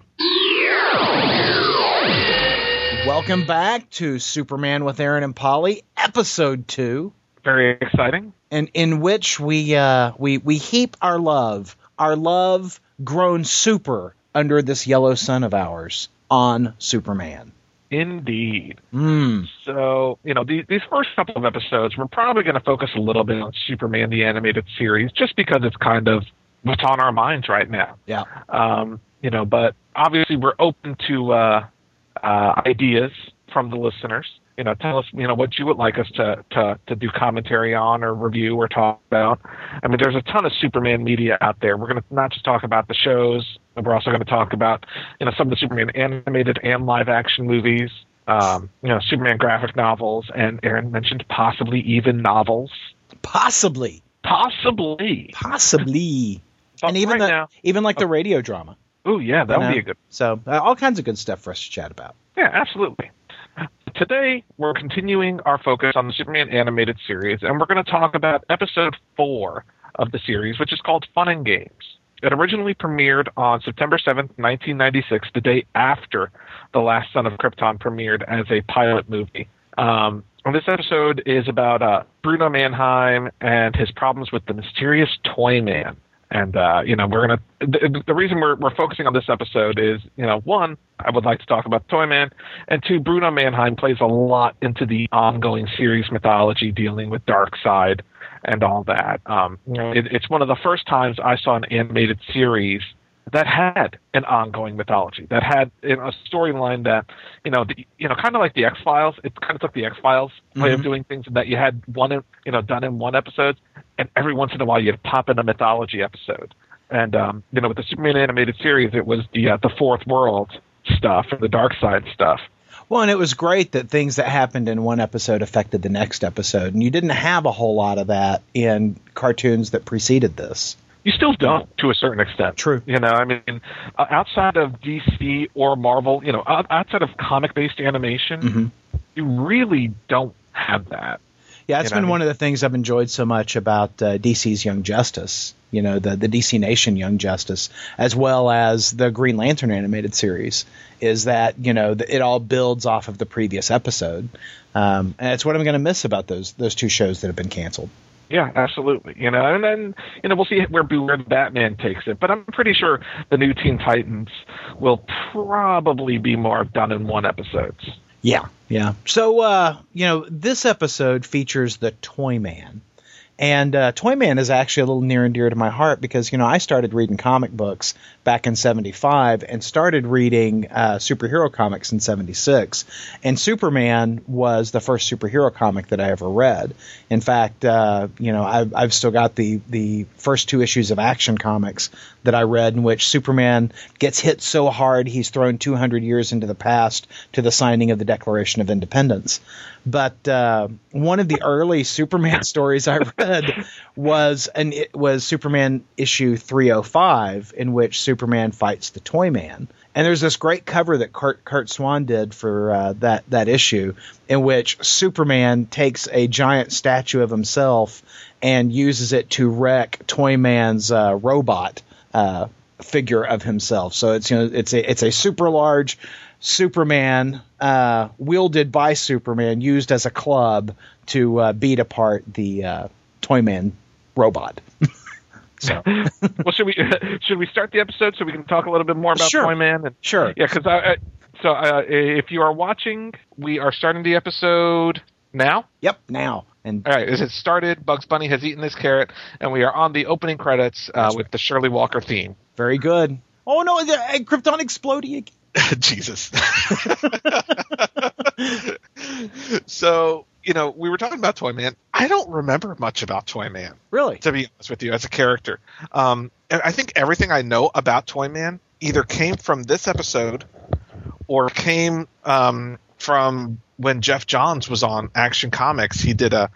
Welcome back to Superman with Aron and Paulie, episode two, Very exciting. and in which we uh, we we heap our love, our love grown super under this yellow sun of ours on Superman. Indeed. Mm. So, you know, these, these first couple of episodes, we're probably going to focus a little bit on Superman the Animated Series, just because it's kind of what's on our minds right now. Yeah. Um, you know, but obviously we're open to uh, uh, ideas from the listeners. You know, tell us, you know, what you would like us to, to, to do commentary on or review or talk about. I mean, there's a ton of Superman media out there. We're going to not just talk about the shows, but we're also going to talk about, you know, some of the Superman animated and live action movies, um, you know, Superman graphic novels, and Aron mentioned possibly even novels. Possibly, Possibly. possibly, But and even right the now, even like the radio drama. oh yeah, that would be a good So uh, all kinds of good stuff for us to chat about. Yeah, absolutely. Today, we're continuing our focus on the Superman animated series, and we're going to talk about episode four of the series, which is called Fun and Games. It originally premiered on September 7th, 1996, the day after The Last Son of Krypton premiered as a pilot movie. Um, this episode is about uh, Bruno Mannheim and his problems with the mysterious Toy Man. And uh, you know, we're gonna. The, the reason we're we're focusing on this episode is, you know, one, I would like to talk about Toyman, and two, Bruno Mannheim plays a lot into the ongoing series mythology dealing with Darkseid and all that. Um, it, it's one of the first times I saw an animated series that had an ongoing mythology, that had you know, a storyline that, you know, the, you know, kind of like the X Files. It kind of took the X Files way of doing things, in that you had one, you know, done in one episode, and every once in a while you'd pop in a mythology episode. And um, you know, with the Superman animated series, it was the uh, the Fourth World stuff and the Darkseid stuff. Well, and it was great that things that happened in one episode affected the next episode, and you didn't have a whole lot of that in cartoons that preceded this. You still don't, to a certain extent. True. You know, I mean, uh, outside of DC or Marvel, you know, outside of comic-based animation, Mhm. you really don't have that. Yeah, it's You know been one of the things I've enjoyed so much about uh, DC's Young Justice. You know, the the DC Nation Young Justice, as well as the Green Lantern animated series, is that you know it all builds off of the previous episode, um, and it's what I'm going to miss about those those two shows that have been canceled. Yeah, absolutely. You know, and then you know we'll see where where the Batman takes it, but I'm pretty sure the new Teen Titans will probably be more done in one episodes. Yeah, yeah. So, uh, you know, this episode features the Toy Man. And uh, Toy Man is actually a little near and dear to my heart because, you know, I started reading comic books back in 75 and started reading uh, superhero comics in 76. And Superman was the first superhero comic that I ever read. In fact, uh, you know, I've, I've still got the, the first two issues of Action Comics that I read in which Superman gets hit so hard he's thrown 200 years into the past to the signing of the Declaration of Independence. But uh, one of the early Superman stories I read was an it was Superman issue 305 in which Superman fights the Toy Man. And there's this great cover that Kurt, Curt Swan did for uh, that that issue, in which Superman takes a giant statue of himself and uses it to wreck Toy Man's uh, robot uh, figure of himself. So it's you know it's a it's a super large Superman uh, wielded by Superman, used as a club to uh, beat apart the uh, Toyman robot. so well, should we should we start the episode so we can talk a little bit more about Sure. Toyman? And, sure, yeah, because I, I so uh, if you are watching, we are starting the episode now. yep. Now and All right, as it started, Bugs Bunny has eaten this carrot, and we are on the opening credits uh, with the Shirley Walker theme. very good. Oh no, the uh, Krypton exploding again. Jesus. so, you know, we were talking about Toyman. I don't remember much about Toyman, Really? to be honest with you, as a character. Um, and I think everything I know about Toyman either came from this episode or came um, from when Geoff Johns was on Action Comics. He did a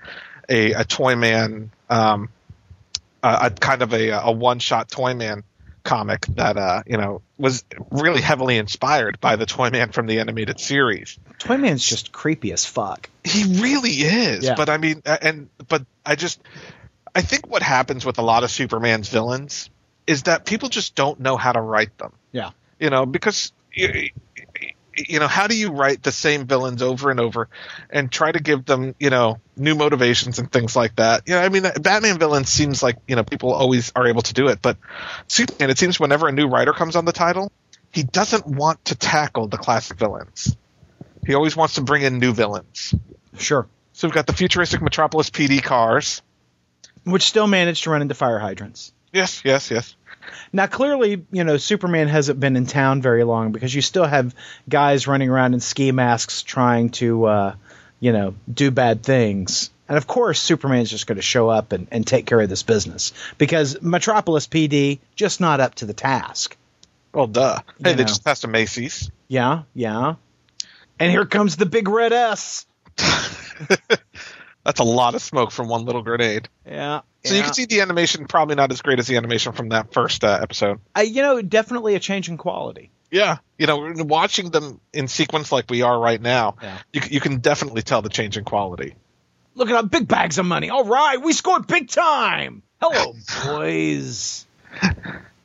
a, a Toyman, um, a, a kind of a, a one shot Toyman comic that uh, you know was really heavily inspired by the Toyman from the animated series. Toyman's just creepy as fuck. He really is. Yeah. But I mean, and but I just I think what happens with a lot of Superman's villains is that people just don't know how to write them. Yeah. You know, because you, know, how do you write the same villains over and over and try to give them, you know, new motivations and things like that? You know, I mean, Batman villains seems like, you know, people always are able to do it, but Superman, it seems whenever a new writer comes on the title, he doesn't want to tackle the classic villains. He always wants to bring in new villains. Sure. So we've got the futuristic Metropolis PD cars. Which still managed to run into fire hydrants. Yes, yes, yes. Now, clearly, you know, Superman hasn't been in town very long because you still have guys running around in ski masks trying to, uh, you know, do bad things. And of course, Superman's just going to show up and, and take care of this business because Metropolis PD just not up to the task. Well, duh. Hey, You they know. just passed a Macy's. Yeah, yeah. And here comes the big red S. That's a lot of smoke from one little grenade. Yeah. So you can see the animation probably not as great as the animation from that first uh, episode. I, you know, definitely a change in quality. Yeah, you know, watching them in sequence like we are right now, Yeah. you, you can definitely tell the change in quality. Look at our big bags of money. All right, we scored big time. Hello, boys.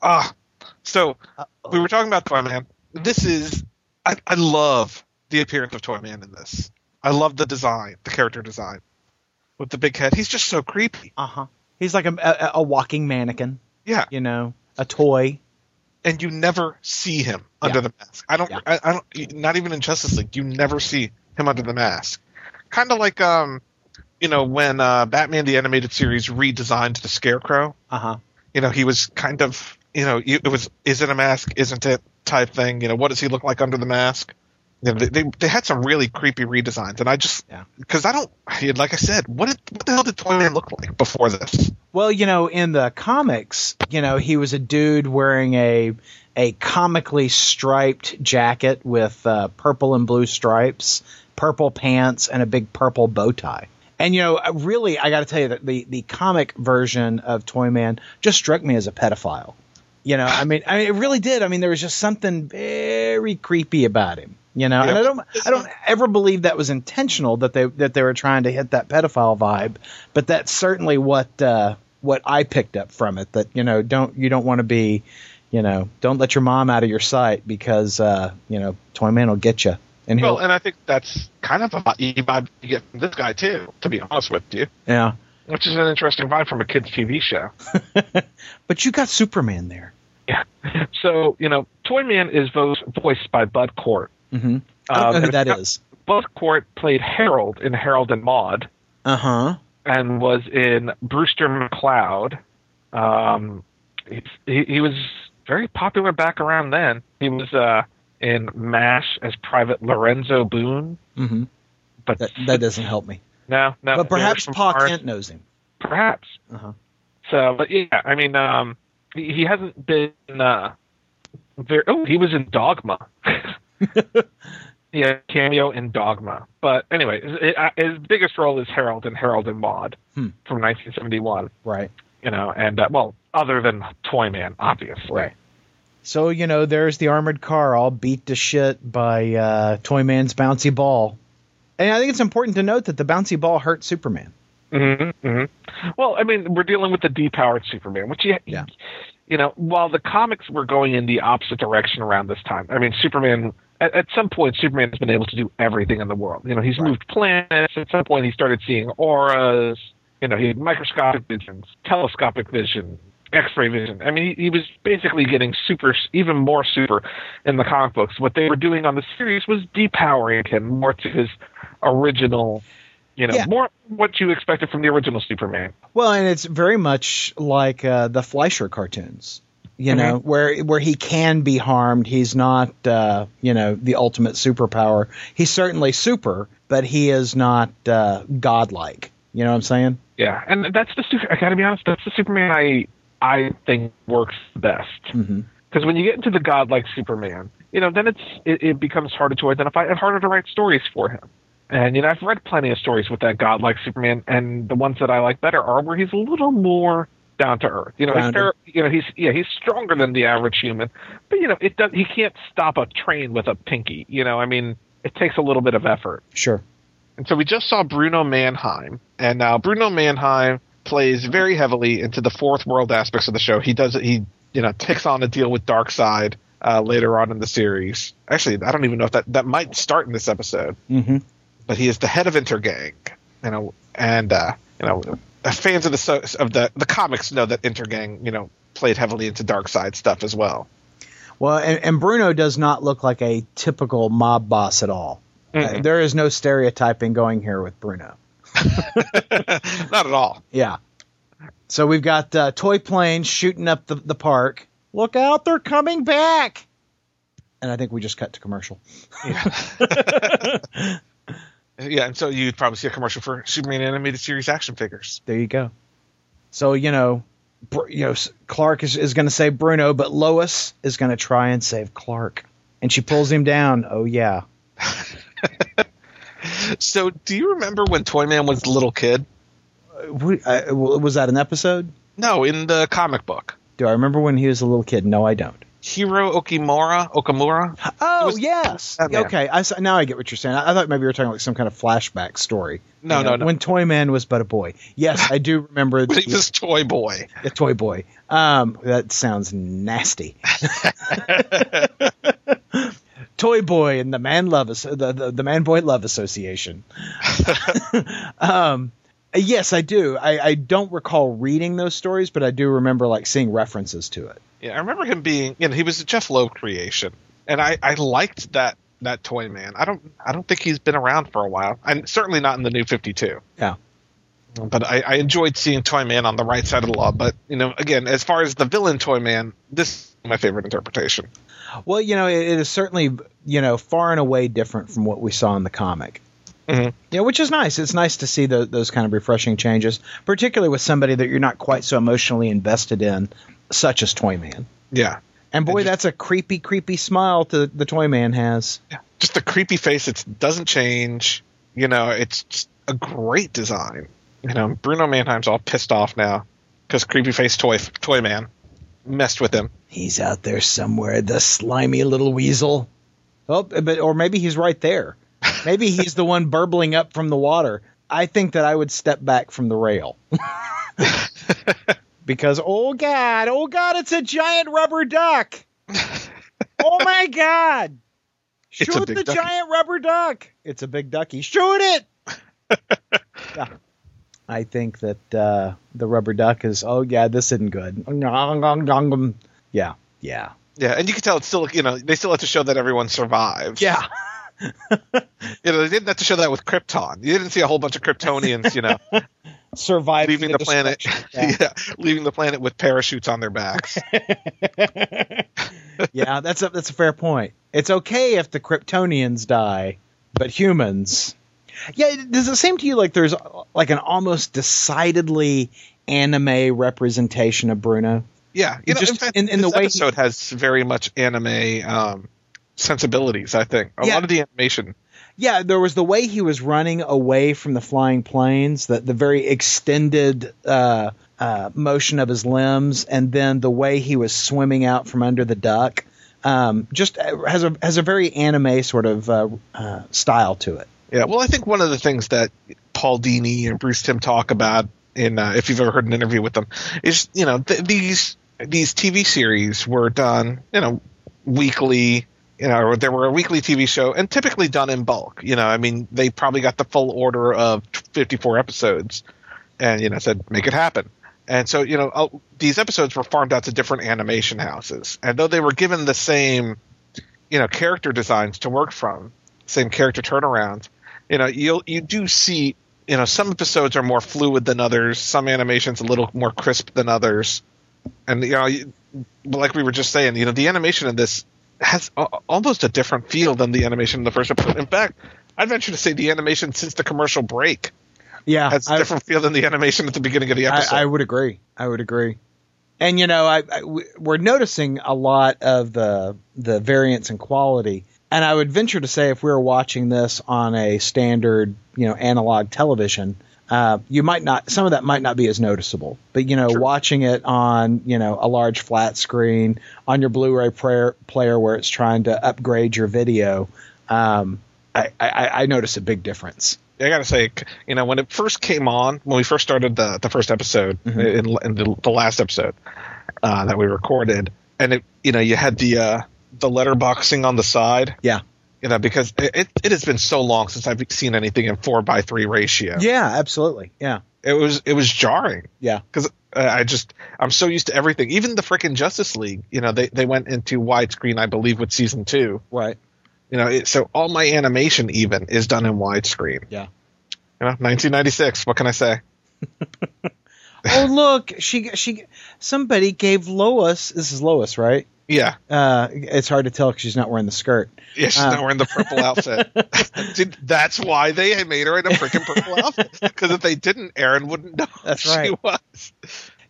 Ah, so we were talking about Toyman. This is, I, I love the appearance of Toyman in this. I love the design, the character design with the big head. He's just so creepy. Uh huh. He's like a, a, a walking mannequin, Yeah, you know, a toy. and you never see him under Yeah. the mask. I don't, Yeah. I, I don't, not even in Justice League, you never see him under the mask. Kind of like, um, you know, when uh, Batman the Animated Series redesigned the Scarecrow. Uh huh. You know, he was kind of, you know, it was, is it a mask, isn't it, type thing. You know, what does he look like under the mask? You know, they, they they had some really creepy redesigns, and I just Yeah. because I don't, like I said, what did what the hell did Toyman look like before this? Well, you know, in the comics, you know, he was a dude wearing a a comically striped jacket with uh, purple and blue stripes, purple pants, and a big purple bow tie. And you know, really, I got to tell you that the the comic version of Toyman just struck me as a pedophile. You know, I mean, I mean, it really did. I mean, there was just something very creepy about him. You know, and I don't, I don't ever believe that was intentional that they that they were trying to hit that pedophile vibe, but that's certainly what uh, what I picked up from it. That you know, don't you don't want to be, you know, don't let your mom out of your sight because uh, you know, Toy Man will get you. And Well, and I think that's kind of a vibe you get from this guy too. To be honest with you, yeah, which is an interesting vibe from a kids' TV show. but you got Superman there. Yeah. So you know, Toyman is voiced by Bud Cort. Mm-hmm. I don't know who that is. Played Harold in Harold and Maude, Uh huh. and was in Brewster McCloud. Um, he, he, he was very popular back around then. He was uh, in MASH as Private Lorenzo Boone, Mm-hmm. but That that doesn't help me. no, no. But perhaps Pa Mars. Kent knows him. Perhaps. Uh-huh. So, but yeah, I mean, um, he, he hasn't been uh, very. Oh, he was in Dogma. yeah, cameo in Dogma. But anyway, his, his biggest role is Harold in Harold and Maude Hmm. from 1971. Right. You know, and uh, well, other than Toyman, obviously. Right. So you know, there's the armored car all beat to shit by uh, Toyman's bouncy ball, and I think it's important to note that the bouncy ball hurt Superman. hmm hmm Well, I mean, we're dealing with the depowered Superman, which you, Yeah. you know, while the comics were going in the opposite direction around this time. I mean, Superman. At, at some point, Superman has been able to do everything in the world. You know, he's moved planets. At some point, he started seeing auras. You know, he had microscopic visions, telescopic vision, X-ray vision. I mean, he, he was basically getting super, even more super in the comic books. What they were doing on the series was depowering him more to his original. You know, Yeah. more what you expected from the original Superman. Well, and it's very much like uh, the Fleischer cartoons, you know, where where he can be harmed. He's not, uh, you know, the ultimate superpower. He's certainly super, but he is not uh, godlike. You know what I'm saying? Yeah, and that's the super. I gotta be honest, that's the Superman I I think works best. Mm-hmm. Because when you get into the godlike Superman, you know, then it's it, it becomes harder to identify and harder to write stories for him. And you know, I've read plenty of stories with that godlike Superman, and the ones that I like better are where he's a little more down to earth. You know, he's fair, you know, he's yeah, he's stronger than the average human, but you know, it does. He can't stop a train with a pinky. You know, I mean, it takes a little bit of effort. Sure. And so we just saw Bruno Mannheim, and now Bruno Mannheim plays very heavily into the fourth world aspects of the show. He does he you know takes on a deal with Darkseid uh, later on in the series. Actually, I don't even know if that that might start in this episode. Mm-hmm. But he is the head of Intergang, you know, and uh, you know fans of the of the the comics know that Intergang you know played heavily into Darkseid stuff as well. Well, and, and Bruno does not look like a typical mob boss at all. Uh, there is no stereotyping going here with Bruno. Not at all. Yeah. So we've got uh, toy planes shooting up the, the park. Look out, they're coming back. And I think we just cut to commercial. Yeah, and so you'd probably see a commercial for Superman animated series action figures. There you go. So, you know, Br- you know, Clark is, is going to save Bruno, but Lois is going to try and save Clark. And she pulls him down. Oh, yeah. So, do you remember when Toyman was a little kid? Uh, uh, was that an episode? No, in the comic book. Do I remember when he was a little kid? No, I don't. Hiro Okimura, Okamura. Oh, was- yes. Okay, I, now I get what you're saying. I, I thought maybe you were talking like some kind of flashback story. No, You know, no, no. When Toyman was but a boy. Yes, I do remember the, he was Toy Boy. the Toy Boy. Um, that sounds nasty. Toy Boy and the Man Love the, the the Man Boy Love Association. um, yes, I do. I, I don't recall reading those stories, but I do remember like seeing references to it. Yeah, I remember him being. You know, he was a Jeph Loeb creation, and I, I liked that that Toy Man. I don't I don't think he's been around for a while, and certainly not in the New Fifty Two. Yeah. But I, I enjoyed seeing Toy Man on the right side of the law. But you know, again, as far as the villain Toy Man, this is my favorite interpretation. Well, you know, it, it is certainly you know far and away different from what we saw in the comic. Mhm. Yeah, which is nice. It's nice to see tho- those kind of refreshing changes, particularly with somebody that you're not quite so emotionally invested in, such as Toyman. Yeah. And boy, just- that's a creepy, creepy smile to the Toyman has. Yeah, just a creepy face. It doesn't change. You know, it's a great design. You know, Bruno Mannheim's all pissed off now because creepy face toy toy man messed with him. He's out there somewhere, the slimy little weasel. Oh, but or maybe he's right there. Maybe he's the one burbling up from the water. I think that I would step back from the rail. because oh god, oh god, it's a giant rubber duck. oh my god. Shoot the ducky. giant rubber duck. It's a big ducky. Shoot it. yeah. I think that uh, the rubber duck is oh yeah, this isn't good. Yeah. Yeah. Yeah, and you can tell it's still you know they still have to show that everyone survives. Yeah. you know they didn't have to show that with Krypton. You didn't see a whole bunch of Kryptonians, you know, Surviving leaving the planet. destruction. Yeah. leaving the planet with parachutes on their backs. yeah, that's a that's a fair point. It's okay if the Kryptonians die, but humans. Yeah, does it seem to you like there's like an almost decidedly anime representation of Bruno? Yeah, you know, Just in fact, in- in this the way he- episode has very much anime um, sensibilities. I think a Yeah. lot of the animation. Yeah, there was the way he was running away from the flying planes, the the very extended uh, uh, motion of his limbs, and then the way he was swimming out from under the duck. Um, just uh, has a has a very anime sort of uh, uh, style to it. Yeah, well, I think one of the things that Paul Dini and Bruce Timm talk about in, uh, if you've ever heard an interview with them, is you know th- these these TV series were done, you know, weekly. You know, there were a weekly TV show, and typically done in bulk. You know, I mean, they probably got the full order of 54 episodes, and you know, said make it happen. And so, you know, uh, these episodes were farmed out to different animation houses, and though they were given the same, you know, character designs to work from, same character turnarounds, you know, you you do see, you know, some episodes are more fluid than others, some animations a little more crisp than others, and you know, like we were just saying, you know, the animation in this has a, almost a different feel than the animation in the first episode. In fact, I'd venture to say the animation since the commercial break Yeah, has a I- different feel than the animation at the beginning of the episode. I, I would agree. I would agree. And you know, I, I we- we're noticing a lot of the the variance in quality. And I would venture to say, if we were watching this on a standard, you know, analog television, uh, you might not. Some of that might not be as noticeable. But you know, watching it on, you know, a large flat screen on your Blu-ray player, player where it's trying to upgrade your video, um, I, I, I notice a big difference. I gotta say, you know, when it first came on, when we first started the the first episode, in, in the, the last episode uh, that we recorded, and it, you know, you had the uh, the letterboxing on the side, Yeah. You know, because it, it, has been so long since I've seen anything in four by three ratio. Yeah, absolutely. Yeah. It was it was jarring Yeah. because uh, I just I'm so used to everything. Even the freaking Justice League, you know, they they went into widescreen, I believe, with season two. Right. You know, it, so all my animation even is done in widescreen. Yeah. You know, 1996. What can I say? oh look, she she somebody gave Lois. This is Lois, right? Yeah, Uh, it's hard to tell because she's not wearing the skirt. yeah, she's Uh. not wearing the purple outfit. Dude, that's why they made her in a freaking purple outfit. Because if they didn't, Aaron wouldn't know That's who she right. was.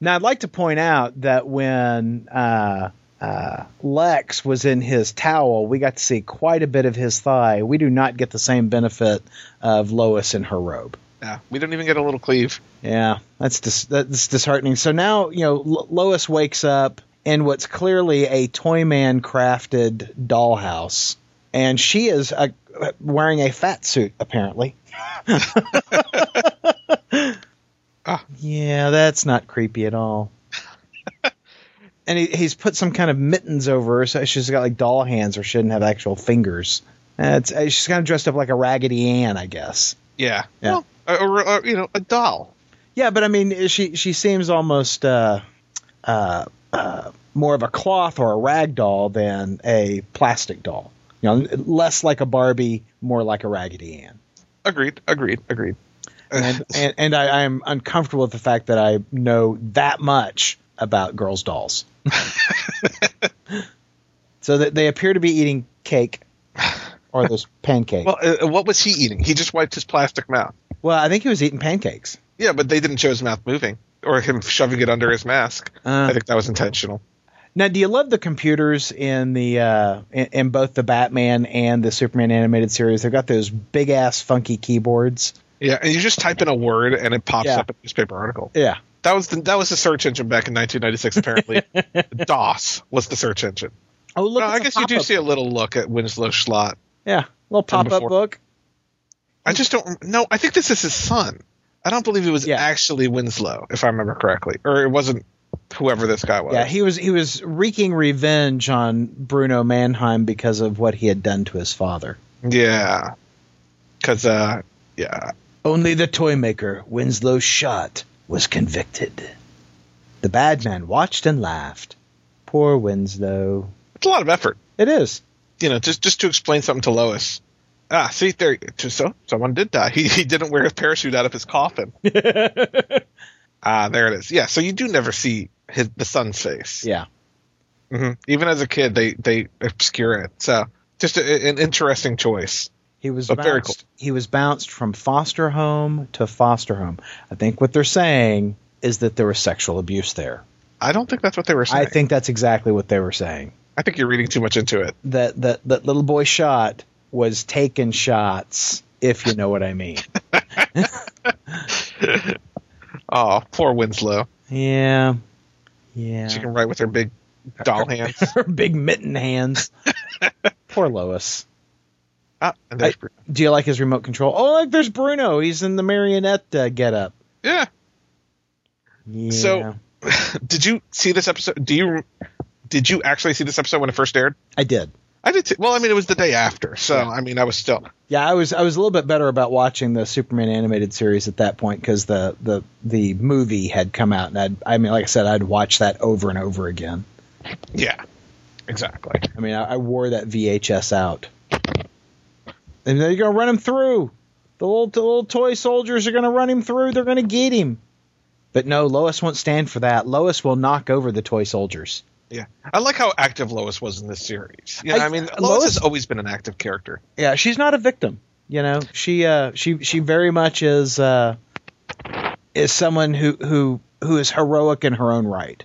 Now, I'd like to point out that when uh, uh, Lex was in his towel, we got to see quite a bit of his thigh. We do not get the same benefit of Lois in her robe. Yeah, we didn't even get a little cleave. Yeah, that's dis- that's disheartening. So now you know Lo- Lois wakes up in what's clearly a Toyman crafted dollhouse, and she is uh, wearing a fat suit apparently. Yeah, that's not creepy at all. and he, he's put some kind of mittens over her, so she's got like doll hands, or she didn't have actual fingers. It's, uh, she's kind of dressed up like a Raggedy Ann, I guess. Yeah, Yeah. Well, or, or, or, you know, a doll. Yeah, but I mean, she she seems almost uh, uh, uh, more of a cloth or a rag doll than a plastic doll. You know, less like a Barbie, more like a Raggedy Ann. Agreed. Agreed. Agreed. And and, and I, I'm uncomfortable with the fact that I know that much about girls' dolls. so that they appear to be eating cake or those pancakes. well, uh, what was he eating? He just wiped his plastic mouth. well, I think he was eating pancakes. Yeah, but they didn't show his mouth moving or him shoving it under his mask. Uh. I think that was intentional. Now, do you love the computers in the uh, in, in both the Batman and the Superman animated series? They've got those big ass funky keyboards. Yeah, and you just type in a word and it pops Yeah. up a newspaper article. Yeah, That was the that was the search engine back in 1996. Apparently, DOS was the search engine. Oh, look! No, I guess you do see a little look at Winslow Schott. Yeah, little pop up book. I just don't. No, I think this is his son. I don't believe it was Yeah. actually Winslow, if I remember correctly, or it wasn't whoever this guy was. Yeah, he was he was wreaking revenge on Bruno Mannheim because of what he had done to his father. Yeah. Because, uh, yeah. Only the toy maker, Winslow Schott was convicted. The bad man watched and laughed. Poor Winslow. It's a lot of effort, It is. you know, just just to explain something to Lois. Ah, see, there, so someone did die. He, he didn't wear his parachute out of his coffin. ah, there it is. Yeah, so you do never see his the son's face. Yeah. hmm Even as a kid, they they obscure it. So just a, an interesting choice. He was But very bounced, he was bounced from foster home to foster home. I think what they're saying is that there was sexual abuse there. I don't think that's what they were saying. I think that's exactly what they were saying. I think you're reading too much into it. That that that little boy shot was taking shots, if you know what I mean. Oh, poor Winslow. Yeah. Yeah. She can write with her big doll hands. Her big mitten hands. Poor Lois. Ah, and there's I- Bruno. Do you like his remote control? Oh, look, there's Bruno. He's in the marionette uh, getup. Yeah. Yeah. So- Did you see this episode? Do you did you actually see this episode when it first aired? I did. I did. Too. Well, I mean, it was the day after, so Yeah. I mean, I was still. Yeah, I was I was a little bit better about watching the Superman animated series at that point because the, the the movie had come out and I'd, I mean, like I said, I'd watch that over and over again. Yeah. Exactly. I mean, I, I wore that VHS out, and they're gonna run him through. The little the little toy soldiers are gonna run him through. They're gonna get him. But no, Lois won't stand for that. Lois will knock over the toy soldiers. Yeah, I like how active Lois was in this series. You know, I- I, mean, Lois, Lois- has always been an active character. Yeah, she's not a victim. You know, she uh, she she very much is uh, is someone who who who is heroic in her own right.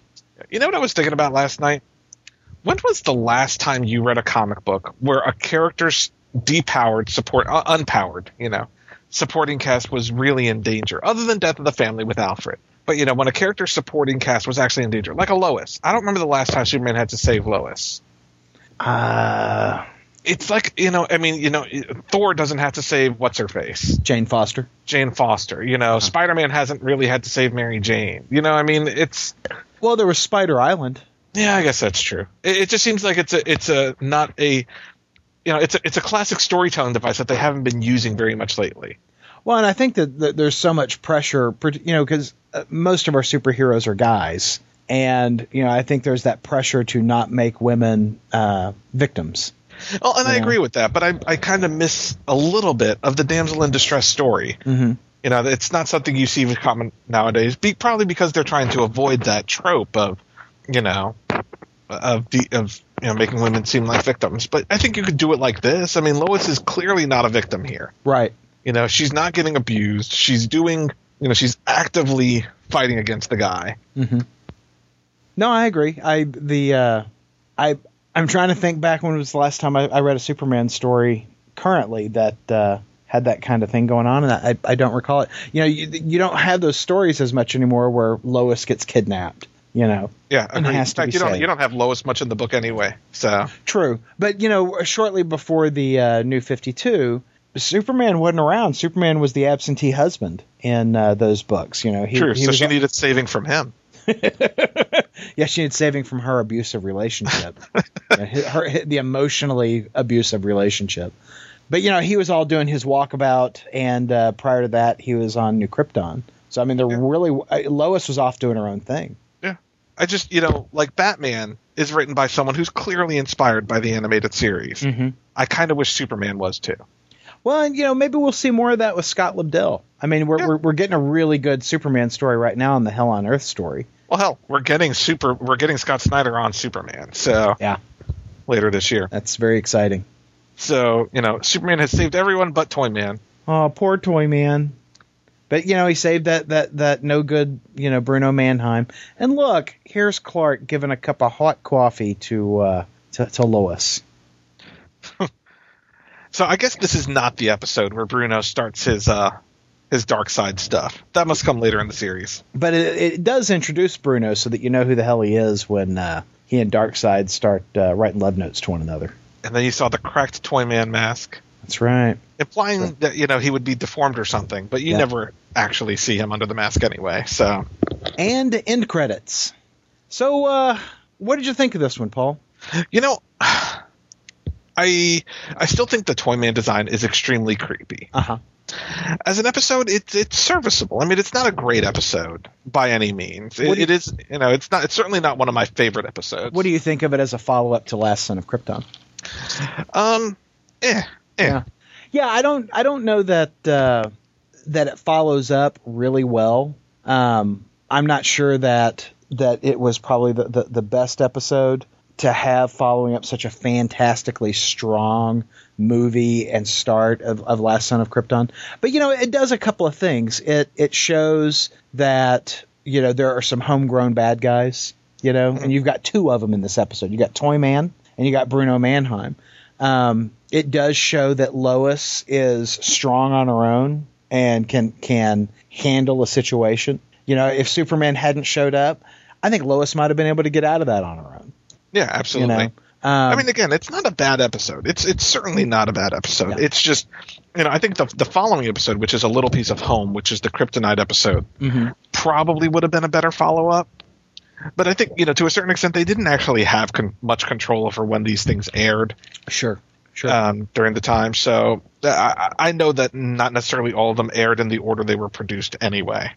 You know what I was thinking about last night? When was the last time you read a comic book where a character's depowered support, uh, unpowered, you know, supporting cast was really in danger, other than Death of the Family with Alfred? But you know, when a character supporting cast was actually in danger, like a Lois. I don't remember the last time Superman had to save Lois. Uh, It's like you know, I mean, you know, Thor doesn't have to save what's her face, Jane Foster. Jane Foster. You know, Spider-Man hasn't really had to save Mary Jane. You know, I mean, it's Well, there was Spider Island. Yeah, I guess that's true. It, it just seems like it's a it's a not a you know it's a it's a classic storytelling device that they haven't been using very much lately. Well, and I think that, that there's so much pressure, you know, because uh, most of our superheroes are guys, and you know, I think there's that pressure to not make women uh, victims. Well, and I Yeah. agree with that, but I I kind of miss a little bit of the damsel in distress story. Mm-hmm. You know, it's not something you see with common nowadays. Be, probably because they're trying to avoid that trope of you know of the of you know making women seem like victims. But I think you could do it like this. I mean, Lois is clearly not a victim here. Right. You know, she's not getting abused. She's doing, you know, she's actively fighting against the guy. Mm-hmm. No, I agree. I the uh, I I'm trying to think back when it was the last time I, I read a Superman story currently that uh, had that kind of thing going on, and I I don't recall it. You know, you, you don't have those stories as much anymore where Lois gets kidnapped. You know, Yeah, And has in to fact, be you don't saved. you don't have Lois much in the book anyway. So True, but you know, shortly before the uh, New Fifty Two, Superman wasn't around. Superman was the absentee husband in uh, those books. You know, he, true. he so she needed saving from him. yeah, she needed saving from her abusive relationship, her, her the emotionally abusive relationship. But you know, he was all doing his walkabout, and uh, prior to that, he was on New Krypton. So I mean, they're really uh, Lois was off doing her own thing. Yeah, I just, you know, like Batman is written by someone who's clearly inspired by the animated series. Mm-hmm. I kind of wish Superman was too. Well, and you know, maybe we'll see more of that with Scott Lobdell. I mean, we're Yeah. we're, we're getting a really good Superman story right now in the Hell on Earth story. Well, hell, we're getting super. We're getting Scott Snyder on Superman. So Yeah. later this year. That's very exciting. So you know, Superman has saved everyone but Toyman. Oh, poor Toy Man. But you know, he saved that that that no good, you know, Bruno Mannheim. And look, here's Clark giving a cup of hot coffee to uh to, to Lois. So I guess this is not the episode where Bruno starts his uh his Darkseid stuff. That must come later in the series. But it, it does introduce Bruno so that you know who the hell he is when uh he and Darkseid start uh, writing love notes to one another. And then you saw the cracked Toyman mask, That's right. implying that you know he would be deformed or something, but you Yeah. never actually see him under the mask anyway. So And end credits. So, uh, what did you think of this one, Paul? you know, I I still think the Toyman design is extremely creepy. Uh huh. As an episode, it's it's serviceable. I mean, it's not a great episode by any means. It, you- it is, you know, it's not. It's certainly not one of my favorite episodes. What do you think of it as a follow up to Last Son of Krypton? Um, eh, eh. Yeah. Yeah, I don't I don't know that uh, that it follows up really well. Um, I'm not sure that that it was probably the, the, the best episode to have following up such a fantastically strong movie and start of, of Last Son of Krypton. But you know, it does a couple of things. It it shows that you know there are some homegrown bad guys. You know, and you've got two of them in this episode. You got Toyman and you got Bruno Mannheim. Um, it does show that Lois is strong on her own and can can handle a situation. You know, if Superman hadn't showed up, I think Lois might have been able to get out of that on her own. Yeah, You absolutely. know, um, I mean, again, it's not a bad episode. It's it's certainly not a bad episode. Yeah. It's just, you know, I think the the following episode, which is a little piece of home, which is the Kryptonite episode, mhm. probably would have been a better follow up. But I think you know, to a certain extent, they didn't actually have con- much control over when these things aired sure, sure. um, during the time. So uh, I, I know that not necessarily all of them aired in the order they were produced anyway.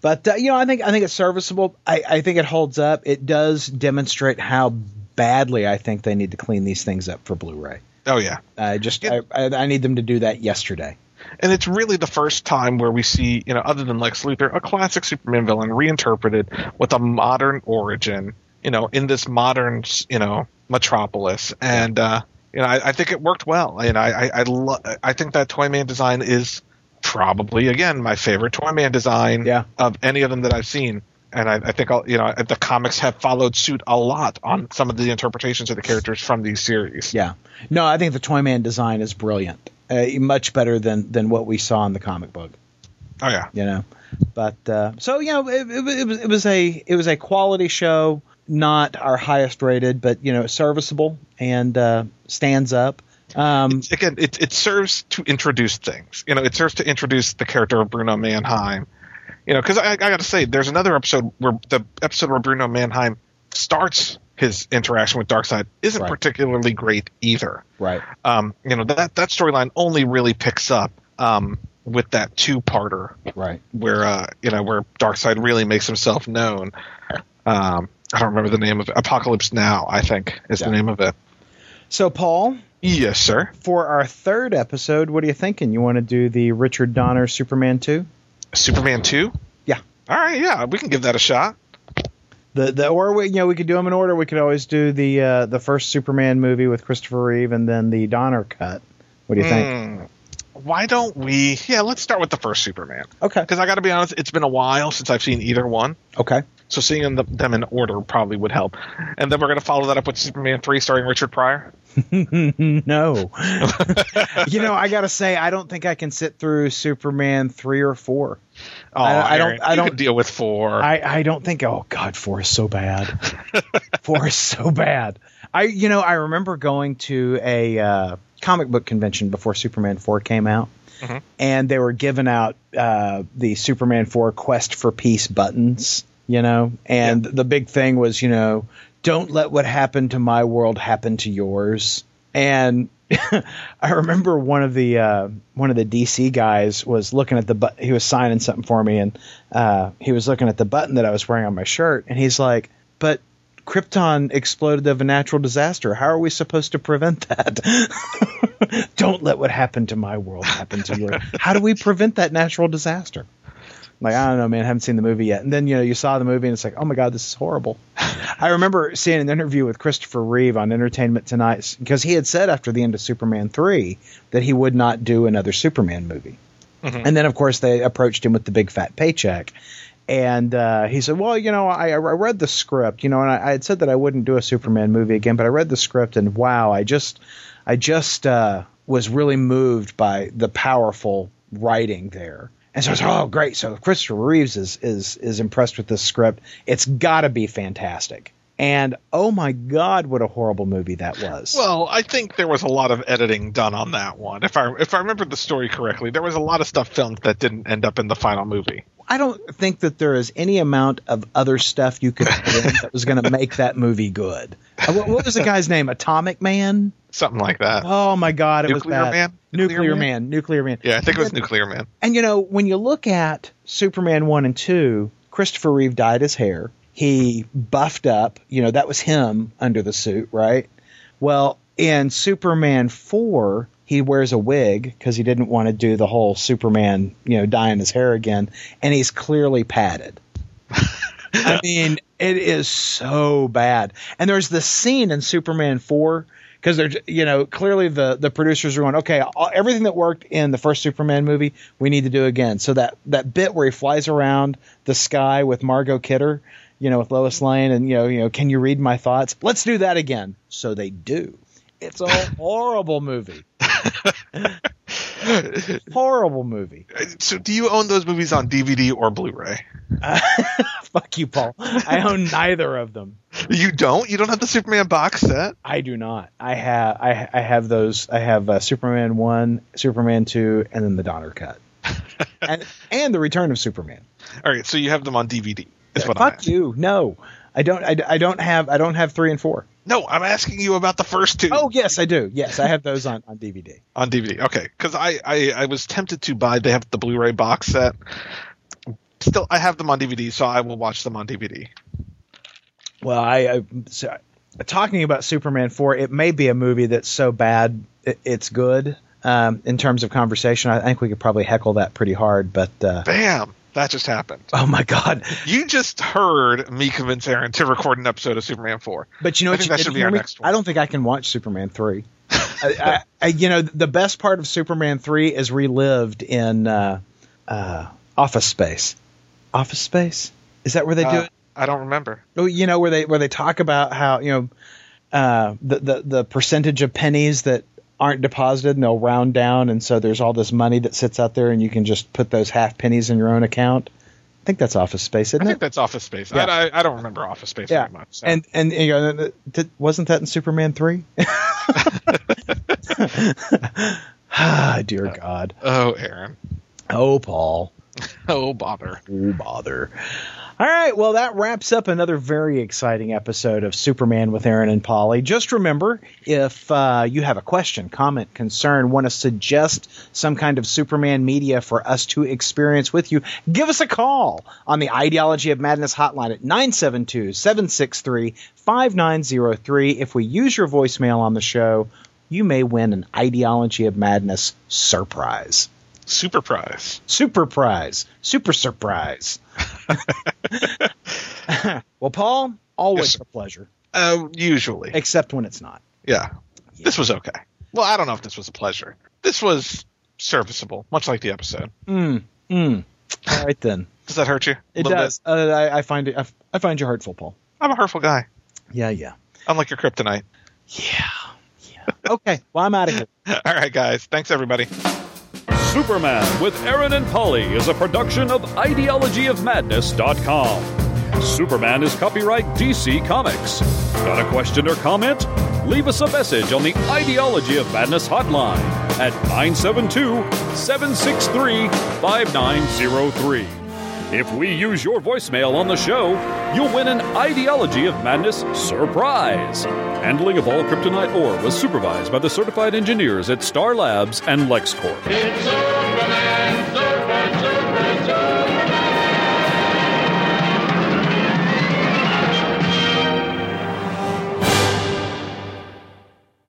But uh, you know, I think I think it's serviceable. I, I think it holds up. It does demonstrate how badly I think they need to clean these things up for Blu-ray. Oh yeah, I just Yeah. I, I, I need them to do that yesterday. and it's really the first time where we see, you know, other than Lex Luthor, a classic Superman villain reinterpreted with a modern origin, you know, in this modern, you know, metropolis. And, uh, you know, I, I think it worked well. And I, I, I, lo- I think that Toyman design is probably, again, my favorite Toyman design Yeah. of any of them that I've seen. And I, I think, I'll, you know, the comics have followed suit a lot on some of the interpretations of the characters from these series. Yeah. No, I think the Toyman design is brilliant. Uh, much better than than what we saw in the comic book. Oh, yeah. you know. But uh, so you know, it, it, it was it was a it was a quality show, not our highest rated, but you know, serviceable and uh, stands up. Um, again, it, it serves to introduce things. You know, it serves to introduce the character of Bruno Mannheim. You know, because I, I got to say, there's another episode where the episode where Bruno Mannheim starts his interaction with Darkseid isn't Right. particularly great either. right. Um, you know, that that storyline only really picks up um, with that two-parter Right. where uh, you know where Darkseid really makes himself known. Um, I don't remember the name of it. Apocalypse Now, I think, is Yeah. the name of it. So Paul, Yes, sir. for our third episode, what are you thinking? You want to do the Richard Donner Superman two? Superman two. Yeah. All right. Yeah, we can give that a shot. The the or we you know we could do them in order. We could always do the uh, the first Superman movie with Christopher Reeve and then the Donner cut. What do you think? Hmm. Why don't we? Yeah, let's start with the first Superman. Okay. Because I got to be honest, it's been a while since I've seen either one. Okay. So seeing them, them in order probably would help. And then we're going to follow that up with Superman 3 starring Richard Pryor. no. you know, I got to say, I don't think I can sit through Superman three or four. Oh, I- I don't- I don't- deal with 4. I, I don't think. Oh God, four is so bad. four is so bad. I you know I remember going to a uh, comic book convention before Superman four came out, Mhm. and they were giving out uh, the Superman four Quest for Peace buttons. You know, and the big thing was you know don't let what happened to my world happen to yours. And I remember one of the uh, one of the DC guys was looking at the but he was signing something for me, and uh, he was looking at the button that I was wearing on my shirt, and he's like, "But Krypton exploded of a natural disaster. How are we supposed to prevent that? Don't let what happened to my world happen to yours. How do we prevent that natural disaster?" Like I don't know, man. I haven't seen the movie yet. And then you know you saw the movie and it's like, oh my god, this is horrible. I remember seeing an interview with Christopher Reeve on Entertainment Tonight because he had said after the end of Superman three that he would not do another Superman movie. And then of course they approached him with the big fat paycheck. And uh, he said, "Well, you know, I, I read the script, you know, and I, I had said that I wouldn't do a Superman movie again, but I read the script, and wow, I just, I just uh, was really moved by the powerful writing there. And so it's oh, great. So Christopher Reeves is is is impressed with this script. It's got to be fantastic. And oh my God, what a horrible movie that was. Well, I think there was a lot of editing done on that one. If I if I remember the story correctly, there was a lot of stuff filmed that didn't end up in the final movie. I don't think that there is any amount of other stuff you could put in that was going to make that movie good. Uh, What, what was the guy's name? Atomic Man? Something like that. Oh my God, it Nuclear was bad. Man? Nuclear, Nuclear Man? Man? Nuclear Man. Yeah, I think it was Nuclear Man. And you know, when you look at Superman 1 and 2, Christopher Reeve dyed his hair. He buffed up. You know, that was him under the suit, right? Well, in Superman 4, he wears a wig because he didn't want to do the whole Superman, you know, dyeing his hair again. And he's clearly padded. I mean, it is so bad. And there's this scene in Superman 4 because they're you know clearly the the producers are going okay all, everything that worked in the first Superman movie we need to do again so that that bit where he flies around the sky with Margot Kidder you know with Lois Lane and you know you know can you read my thoughts let's do that again so they do it's a horrible movie horrible movie So, do you own those movies on DVD or Blu-ray? fuck you Paul I own neither of them You don't. You don't have the Superman box set. I do not. I have I, I have those. I have uh, Superman one, Superman two, and then the Donner cut, and and the Return of Superman. All right, so you have them on DVD. Is what I'm Fuck you. No, I don't. I, I don't have. I don't have three and four. No, I'm asking you about the first two. Oh yes, I do. Yes, I have those on on DVD. on DVD. Okay, because I, I I was tempted to buy. They have the Blu-ray box set. Still, I have them on DVD, so I will watch them on DVD. Well, I, I so, talking about Superman four. It may be a movie that's so bad it, it's good. Um, in terms of conversation, I think we could probably heckle that pretty hard. But uh, Bam! That just happened. oh my god! You just heard me convince Aron to record an episode of Superman 4. But you know I what? you that should be our me? next one. I don't think I can watch Superman three. I, I, I, you know, the best part of Superman three is relived in uh, uh, Office Space. Office Space is that where they do Uh, it? I don't remember. Oh, you know where they where they talk about how you know uh, the, the the percentage of pennies that aren't deposited and they'll round down, and so there's all this money that sits out there, and you can just put those half pennies in your own account. I think that's Office Space, I isn't think it? that's Office Space. Yeah. I, I, I don't remember Office Space Yeah, very much. so. and and you know, did, wasn't that in Superman three? ah, dear God. oh, Aron. Oh, Paul. Oh, bother. Oh, bother. All right, well, that wraps up another very exciting episode of Superman with Aron and Paulie. Just remember, if uh, you have a question, comment, concern, want to suggest some kind of Superman media for us to experience with you, give us a call on the Ideology of Madness hotline at 972 763 5903. If we use your voicemail on the show, you may win an Ideology of Madness surprise. Super prize. Super prize. Super surprise. well, Paul, always Yes, a pleasure, Uh, usually. except when it's not. Yeah. This was okay. Well, I don't know if this was a pleasure. This was serviceable, much like the episode. Mm, mm. All right then. Does that hurt you? It does. Uh, I, I find it. I, I find you hurtful, Paul. I'm a hurtful guy. Yeah, yeah, Unlike your kryptonite. yeah, yeah. Okay. Well, I'm out of here. All right, guys. Thanks, everybody. Superman with Aron and Paulie is a production of ideologyofmadness.com. Superman is copyright DC Comics. Got a question or comment? Leave us a message on the Ideology of Madness hotline at 972 763 5903. If we use your voicemail on the show, you'll win an Ideology of Madness surprise. Handling of all kryptonite ore was supervised by the certified engineers at Star Labs and LexCorp.